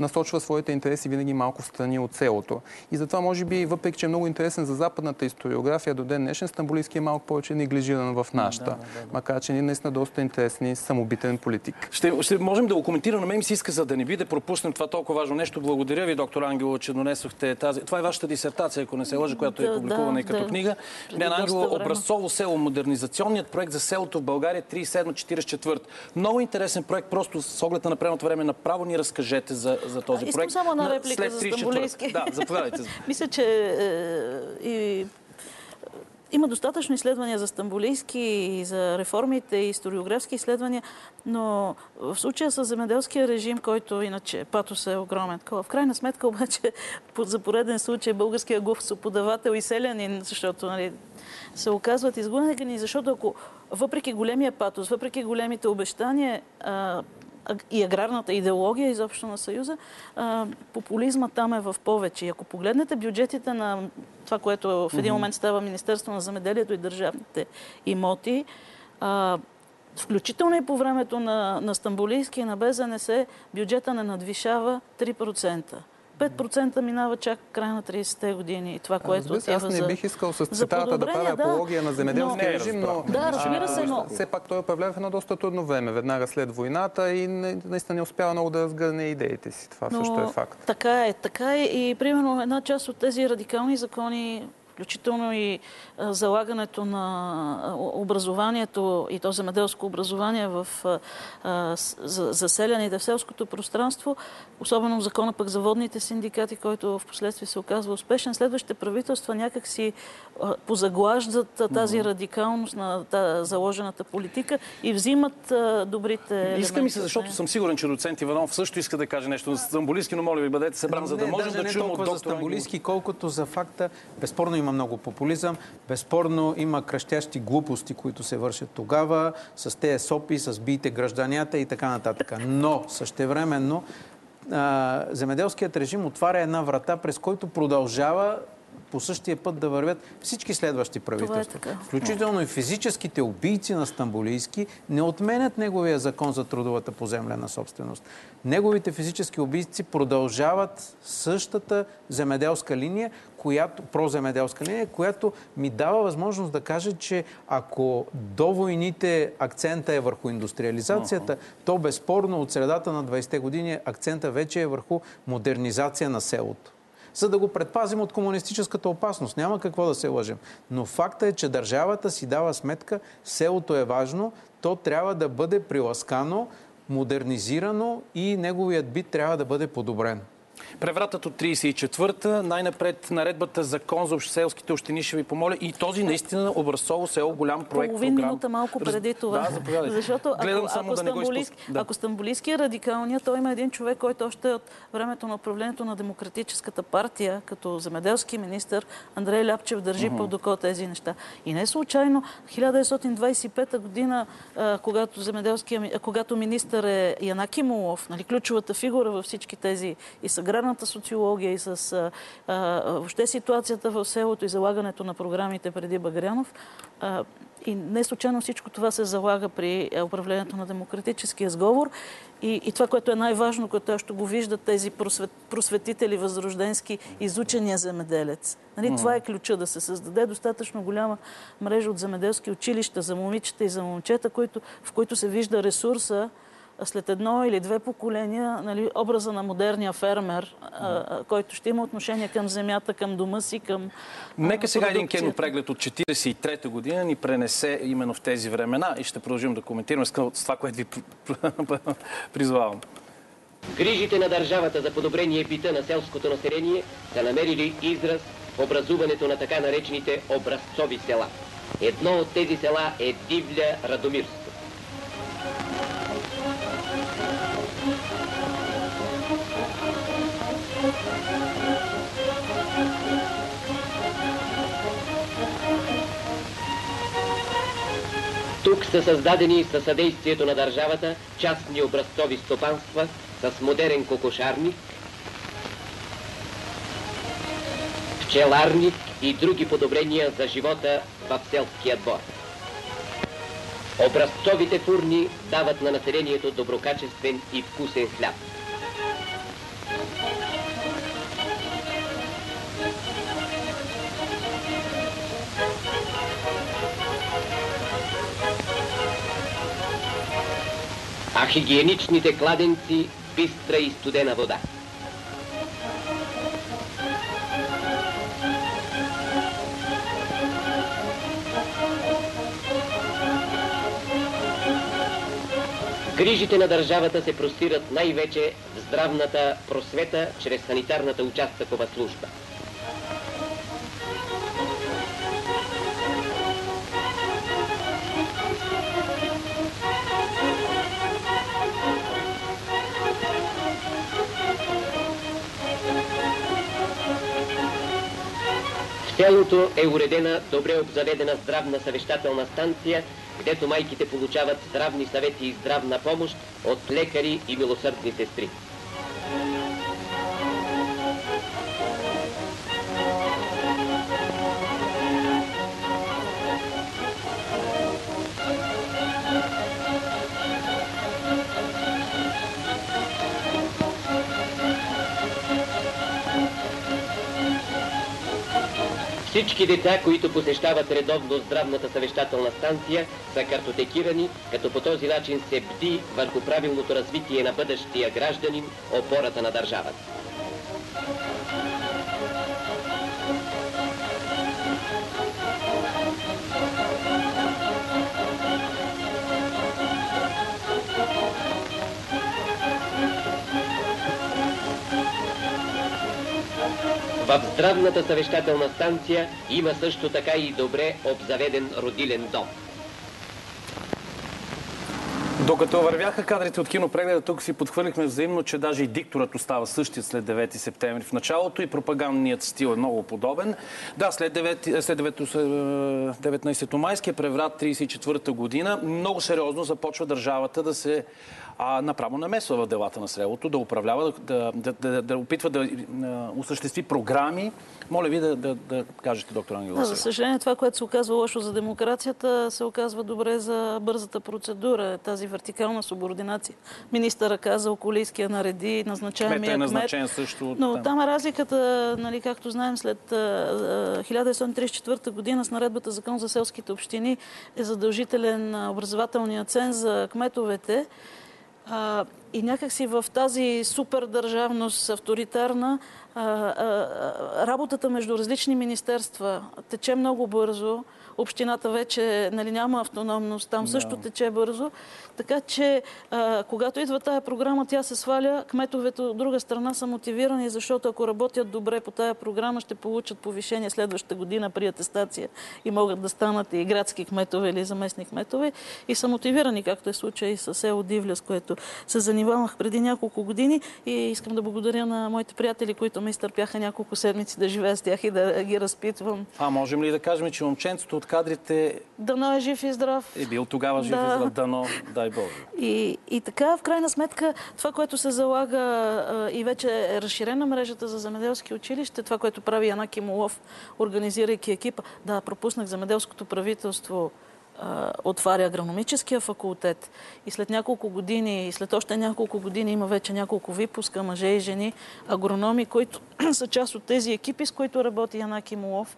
[SPEAKER 4] насочва своите интереси винаги малко в страни от селото. И затова, може би, въпреки че е много интересен за западната историография до ден днешен, Стамбулийски е малко повече неглижиран в нашата. Да, да, да. Макар, че ние наистина доста интересен и самобитен политик.
[SPEAKER 3] Ще, ще можем да го коментираме. На мен ми се иска, за да не би да пропуснем това толкова важно нещо. Благодаря ви, доктор Ангело, че донесохте тази. Това е вашата дисертация, ако не се лъжа, която е публикувана да, и като да. книга. Мен Ангело, образцово село, модернизационният проект за селото в България 37-44. Много интересен проект, просто с оглед на напредното време. Направо ни разкажете за, за този
[SPEAKER 1] Искам
[SPEAKER 3] проект.
[SPEAKER 1] Искам само една реплика за Стамбулийски.
[SPEAKER 3] Да, заповядайте.
[SPEAKER 1] Мисля, че е, и има достатъчно изследвания за Стамбулийски и за реформите и историографски изследвания, но в случая с земеделския режим, който иначе патос е огромен. В крайна сметка обаче за пореден случай българския гласоподавател и селянин, защото нали, се оказват изгонени, защото ако въпреки големия патос, въпреки големите обещания, и аграрната идеология изобщо на Съюза, популизма там е в повече. И ако погледнете бюджетите на това, което в един момент става Министерство на земеделието и държавните имоти, включително и по времето на, на Стамбулийски и на БЗНС, бюджета не надвишава 3%. 5% минава чак края на 30-те години. И това, което
[SPEAKER 4] отива Аз не бих искал с цитата да правя да, апология на земеделския режим, но...
[SPEAKER 1] Да, разбира се, но...
[SPEAKER 4] Все пак той управлява в едно доста трудно време, веднага след войната и наистина не успява много да разгърне идеите си. Това но, също е факт.
[SPEAKER 1] Така е, така е. И примерно една част от тези радикални закони включително и залагането на образованието и то земеделско образование в заселените в селското пространство, особено закона пък за водните синдикати, който в последствие се оказва успешен. Следващите правителства някакси позаглаждат тази радикалност на заложената политика и взимат добрите елементи.
[SPEAKER 3] Иска ми се, защото съм сигурен, че доцент Иванов също иска да каже нещо на Стамбулийски, но моля ви, бъдете събран, за да можем да чуем от доктора.
[SPEAKER 5] за Стамбулийски, колкото за факта. Безспорно има много популизъм, безспорно има кръщящи глупости, които се вършат тогава, с тези сопи, с биите гражданята и така нататък. Но същевременно земеделският режим отваря една врата, през който продължава по същия път да вървят всички следващи е правителства. Е Включително и физическите убийци на Стамбулийски не отменят неговия закон за трудовата поземлена собственост. Неговите физически убийци продължават същата земеделска линия, която, проземеделска линия, която ми дава възможност да кажа, че ако до войните акцента е върху индустриализацията, то безспорно от средата на 20-те години акцента вече е върху модернизация на селото за да го предпазим от комунистическата опасност. Няма какво да се лъжем. Но факта е, че държавата си дава сметка, селото е важно, то трябва да бъде приласкано, модернизирано и неговият бит трябва да бъде подобрен.
[SPEAKER 3] Превратът от 34-та, най-напред наредбата закон за селските общини ще ви помоля и този наистина образцово село, голям проект.
[SPEAKER 1] Половин програм. минута малко преди това.
[SPEAKER 3] Да, заповядайте.
[SPEAKER 1] Защото ако, ако, да стамбулийски, да. ако стамбулийски е радикалният, той има един човек, който още от времето на управлението на Демократическата партия, като земеделски министр, Андрей Ляпчев държи uh-huh. под око тези неща. И не случайно 1925 година, когато, когато министър е Янаки Молов, нали, ключовата фигура във всички тези и с аграрната социология и с а, а, въобще ситуацията в селото и залагането на програмите преди Багрянов. А, и не случайно всичко това се залага при управлението на демократическия сговор. И, и това, което е най-важно, което още го виждат тези просвет, просветители възрожденски, изучения земеделец. Нали, mm. Това е ключа да се създаде достатъчно голяма мрежа от земеделски училища за момичета и за момчета, които, в които се вижда ресурса, след едно или две поколения нали, образа на модерния фермер, а, който ще има отношение към земята, към дома си, към
[SPEAKER 3] Нека сега един кинопреглед от 43-та година ни пренесе именно в тези времена и ще продължим да коментираме с това, което ви призвавам.
[SPEAKER 6] Грижите на държавата за подобрение бита на селското население са намерили израз в образуването на така наречените образцови села. Едно от тези села е Дивля Радомирск. Тук са създадени със съдействието на държавата частни образцови стопанства с модерен кокошарник, пчеларник и други подобрения за живота в селския двор. Образцовите фурни дават на населението доброкачествен и вкусен хляб. А хигиеничните кладенци бистра и студена вода. Грижите на държавата се простират най-вече в здравната просвета чрез санитарната участъкова служба. Селото е уредена добре обзаведена здравна съвещателна станция, където майките получават здравни съвети и здравна помощ от лекари и милосърдни сестри. Всички деца, които посещават редовно здравната съвещателна станция, са картотекирани, като по този начин се бди върху правилното развитие на бъдещия гражданин, опората на държавата. В здравната съвещателна станция има също така и добре обзаведен родилен дом.
[SPEAKER 3] Докато вървяха кадрите от кинопрегледа, тук си подхвърлихме взаимно, че даже и дикторът остава същия след 9 септември в началото и пропагандният стил е много подобен. Да, след 9, след 9, 19 майския преврат 34 година много сериозно започва държавата да се а, направо намесва в делата на селото, да управлява, да, да, да, да опитва да осъществи програми. Моля ви да, да, да кажете, доктор Ангелов.
[SPEAKER 1] Да, за съжаление, това, което се оказва лошо за демокрацията, се оказва добре за бързата процедура, тази вертикална субординация. Министъра каза, околийския нареди, назначаемия
[SPEAKER 3] кмет.
[SPEAKER 1] е
[SPEAKER 3] назначен също.
[SPEAKER 1] Но там, там е разликата, нали, както знаем, след 1934 година с наредбата Закон за селските общини е задължителен образователният цен за кметовете. А, и някакси в тази супер държавност, авторитарна, а, а, работата между различни министерства тече много бързо общината вече нали, няма автономност, там също тече бързо. Така че, а, когато идва тая програма, тя се сваля. Кметовете от друга страна са мотивирани, защото ако работят добре по тая програма, ще получат повишение следващата година при атестация и могат да станат и градски кметове или заместни кметове. И са мотивирани, както е случай с село Дивля, с което се занимавах преди няколко години. И искам да благодаря на моите приятели, които ме изтърпяха няколко седмици да живея с тях и да ги разпитвам.
[SPEAKER 3] А можем ли да кажем, че момченцето от кадрите...
[SPEAKER 1] Дано е жив и здрав.
[SPEAKER 3] Е бил тогава жив да. и здрав. Дано, дай Боже.
[SPEAKER 1] И, и така, в крайна сметка, това, което се залага а, и вече е разширена мрежата за земеделски училища, това, което прави Янаки Молов, организирайки екипа. Да, пропуснах земеделското правителство отваря агрономическия факултет и след няколко години, и след още няколко години има вече няколко випуска мъже и жени, агрономи, които са част от тези екипи, с които работи Янаки Молов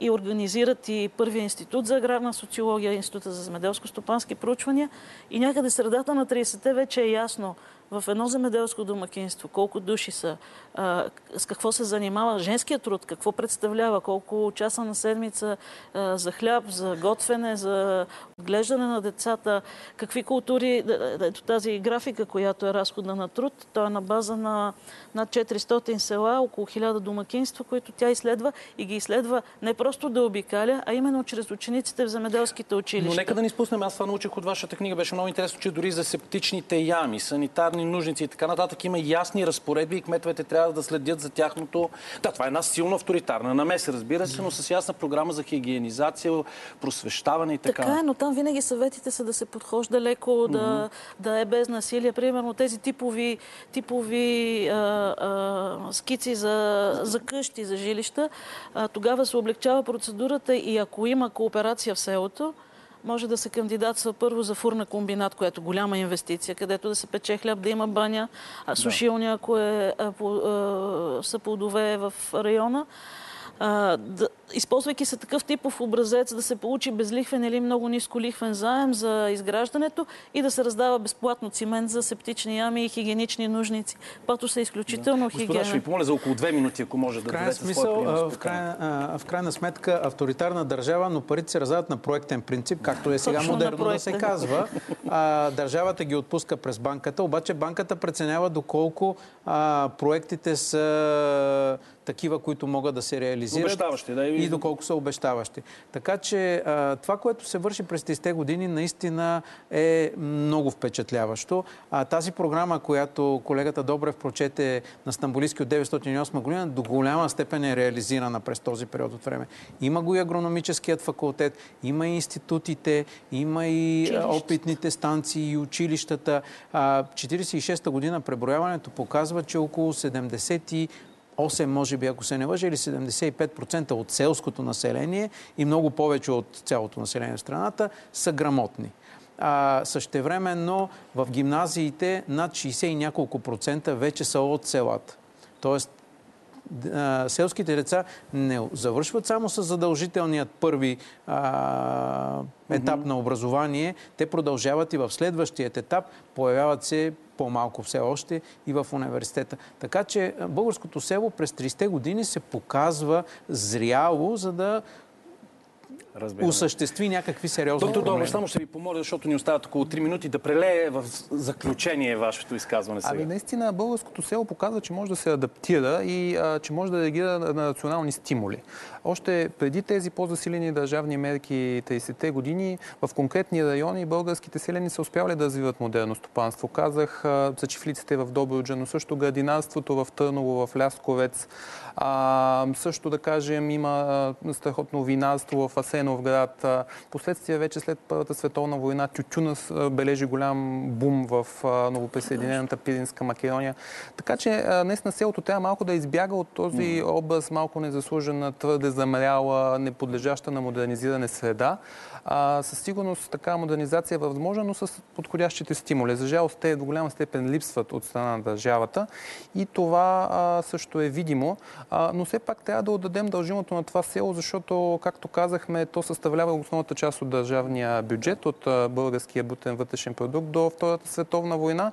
[SPEAKER 1] и организират и първия институт за аграрна социология, института за земеделско-стопански проучвания. И някъде средата на 30-те вече е ясно в едно земеделско домакинство, колко души са, а, с какво се занимава женският труд, какво представлява, колко часа на седмица а, за хляб, за готвене, за отглеждане на децата, какви култури, ето тази графика, която е разхода на труд, то е на база на над 400 села, около 1000 домакинства, които тя изследва и ги изследва не просто да обикаля, а именно чрез учениците в земеделските училища.
[SPEAKER 3] Но нека да ни спуснем, аз това научих от вашата книга, беше много интересно, че дори за септичните ями, санитарни нужници и така нататък има ясни разпоредби и кметовете трябва да следят за тяхното... Да, това е една силно авторитарна намеса, разбира се, но с ясна програма за хигиенизация, просвещаване и така.
[SPEAKER 1] Така е, но там винаги съветите са да се подхожда леко, да, mm-hmm. да е без насилие. Примерно тези типови, типови а, а, скици за, за къщи, за жилища, а, тогава се облегчава процедурата и ако има кооперация в селото, може да се кандидатства първо за фурна комбинат, което е голяма инвестиция, където да се пече хляб, да има баня, сушилня, ако е, са плодове в района а, да, използвайки се такъв типов образец, да се получи безлихвен или много ниско лихвен заем за изграждането и да се раздава безплатно цимент за септични ями и хигиенични нужници. Пато са изключително да. хигиенен.
[SPEAKER 3] Господа, ще ви помоля за около две минути, ако може да дадете смисъл,
[SPEAKER 5] своя в, крайна, в крайна сметка авторитарна държава, но парите се раздават на проектен принцип, както е сега Точно модерно да се казва. А, държавата ги отпуска през банката, обаче банката преценява доколко а, проектите са такива, които могат да се реализират.
[SPEAKER 3] Обещаващи, да.
[SPEAKER 5] И доколко са обещаващи. Така че а, това, което се върши през тези години, наистина е много впечатляващо. А, тази програма, която колегата Добрев прочете на Стамбулийски от 908 година, до голяма степен е реализирана през този период от време. Има го и агрономическият факултет, има и институтите, има и опитните станции и училищата. 46-та година преброяването показва, че около 70 8, може би, ако се не лъжа, или 75% от селското население и много повече от цялото население в страната са грамотни. А, същевременно в гимназиите над 60 и няколко процента вече са от селата. Тоест, селските деца не завършват само с задължителният първи а, етап mm-hmm. на образование. Те продължават и в следващият етап. Появяват се по-малко все още и в университета. Така че българското село през 30 години се показва зряло, за да
[SPEAKER 3] Разбираме.
[SPEAKER 5] осъществи някакви сериозни
[SPEAKER 3] Доктор Добре,
[SPEAKER 5] промени.
[SPEAKER 3] само ще ви помоля, защото ни остават около 3 минути, да прелее в заключение вашето изказване сега.
[SPEAKER 4] Ами наистина българското село показва, че може да се адаптира и а, че може да реагира на национални стимули. Още преди тези по-засилени държавни мерки 30-те години, в конкретни райони българските селени са успявали да развиват модерно стопанство. Казах а, за чифлиците в Добруджа, но също градинарството в Търново, в Лясковец. А, също да кажем има страхотно винарство в Асеновград. А, Последствие вече след Първата световна война тютюна бележи голям бум в новоприсъединената Пиринска Македония. Така че днес на селото трябва малко да избяга от този образ малко незаслужена, твърде замряла, неподлежаща на модернизиране среда. А, със сигурност така модернизация е възможна, но с подходящите стимули. За жалост те до голяма степен липсват от страна на държавата и това а, също е видимо. А, но все пак трябва да отдадем дължимото на това село, защото, както казахме, то съставлява основната част от държавния бюджет, от българския бутен вътрешен продукт до Втората световна война.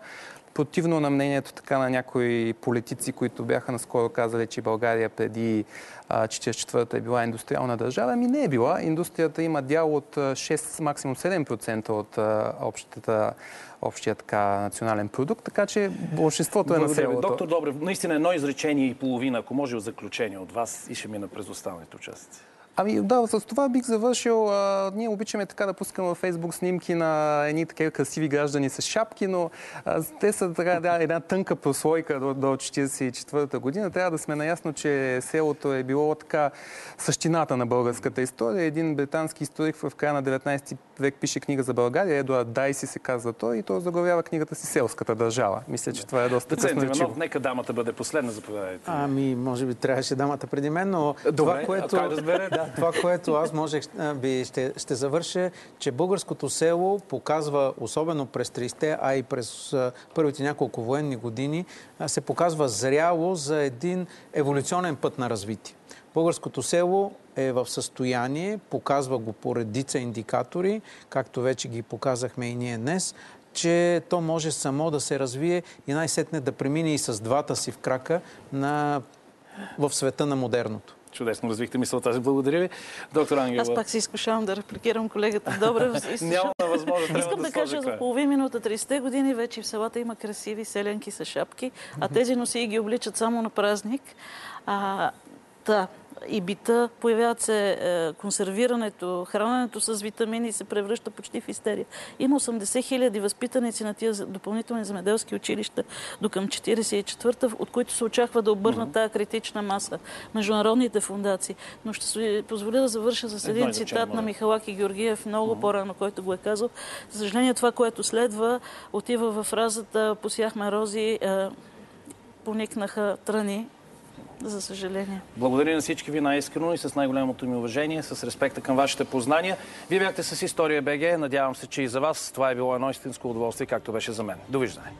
[SPEAKER 4] Противно на мнението така на някои политици, които бяха наскоро казали, че България преди а, 44-та е била индустриална държава. Ами не е била. Индустрията има дял от а, 6, максимум 7% от общата, общия така национален продукт, така че большинството е на селото.
[SPEAKER 3] Доктор Добрев, наистина едно изречение и половина, ако може в заключение от вас и ще мина през останалите участници.
[SPEAKER 4] Ами да, с това бих завършил. А, ние обичаме така да пускаме във Фейсбук снимки на едни такива красиви граждани с шапки, но а, те са така, да, една тънка прослойка до, до 44-та година. Трябва да сме наясно, че селото е било така същината на българската история. Един британски историк в края на 19 век пише книга за България. Едуард Дайси се казва той и той заглавява книгата си Селската държава. Мисля, че това е доста.
[SPEAKER 3] Иванов, нека дамата бъде последна, заповядайте.
[SPEAKER 5] Ами, може би трябваше дамата преди мен, но
[SPEAKER 3] Добре,
[SPEAKER 5] това, което,
[SPEAKER 3] а как?
[SPEAKER 5] Това, което аз можех, би, ще, ще завърша, че българското село показва, особено през 30-те, а и през първите няколко военни години, се показва зряло за един еволюционен път на развитие. Българското село е в състояние, показва го по редица индикатори, както вече ги показахме и ние днес, че то може само да се развие и най-сетне да премине и с двата си в крака на, в света на модерното.
[SPEAKER 3] Чудесно развихте мисълта си. Благодаря ви. Доктор Ангелова.
[SPEAKER 1] Аз пак се изкушавам да репликирам колегата
[SPEAKER 3] Няма възможност, трябва
[SPEAKER 1] Искам
[SPEAKER 3] да
[SPEAKER 1] кажа, за половин минута, 30-те години вече в селата има красиви селянки с шапки, а тези носи ги обличат само на празник. А, да, и бита, появяват се е, консервирането, храненето с витамини се превръща почти в истерия. Има 80 хиляди възпитаници на тия допълнителни земеделски училища до към 44-та, от които се очаква да обърнат тази критична маса. Международните фундации. Но ще си позволя да завърша с
[SPEAKER 3] Едно
[SPEAKER 1] един цитат на
[SPEAKER 3] моля.
[SPEAKER 1] Михалаки Георгиев, много по-рано, който го е казал. За съжаление, това, което следва, отива в фразата «Посяхме рози, е, поникнаха тръни». За съжаление.
[SPEAKER 3] Благодаря на всички ви най-искрено и с най-голямото ми уважение, с респекта към вашите познания. Вие бяхте с История БГ. Надявам се, че и за вас това е било едно истинско удоволствие, както беше за мен. Довиждане.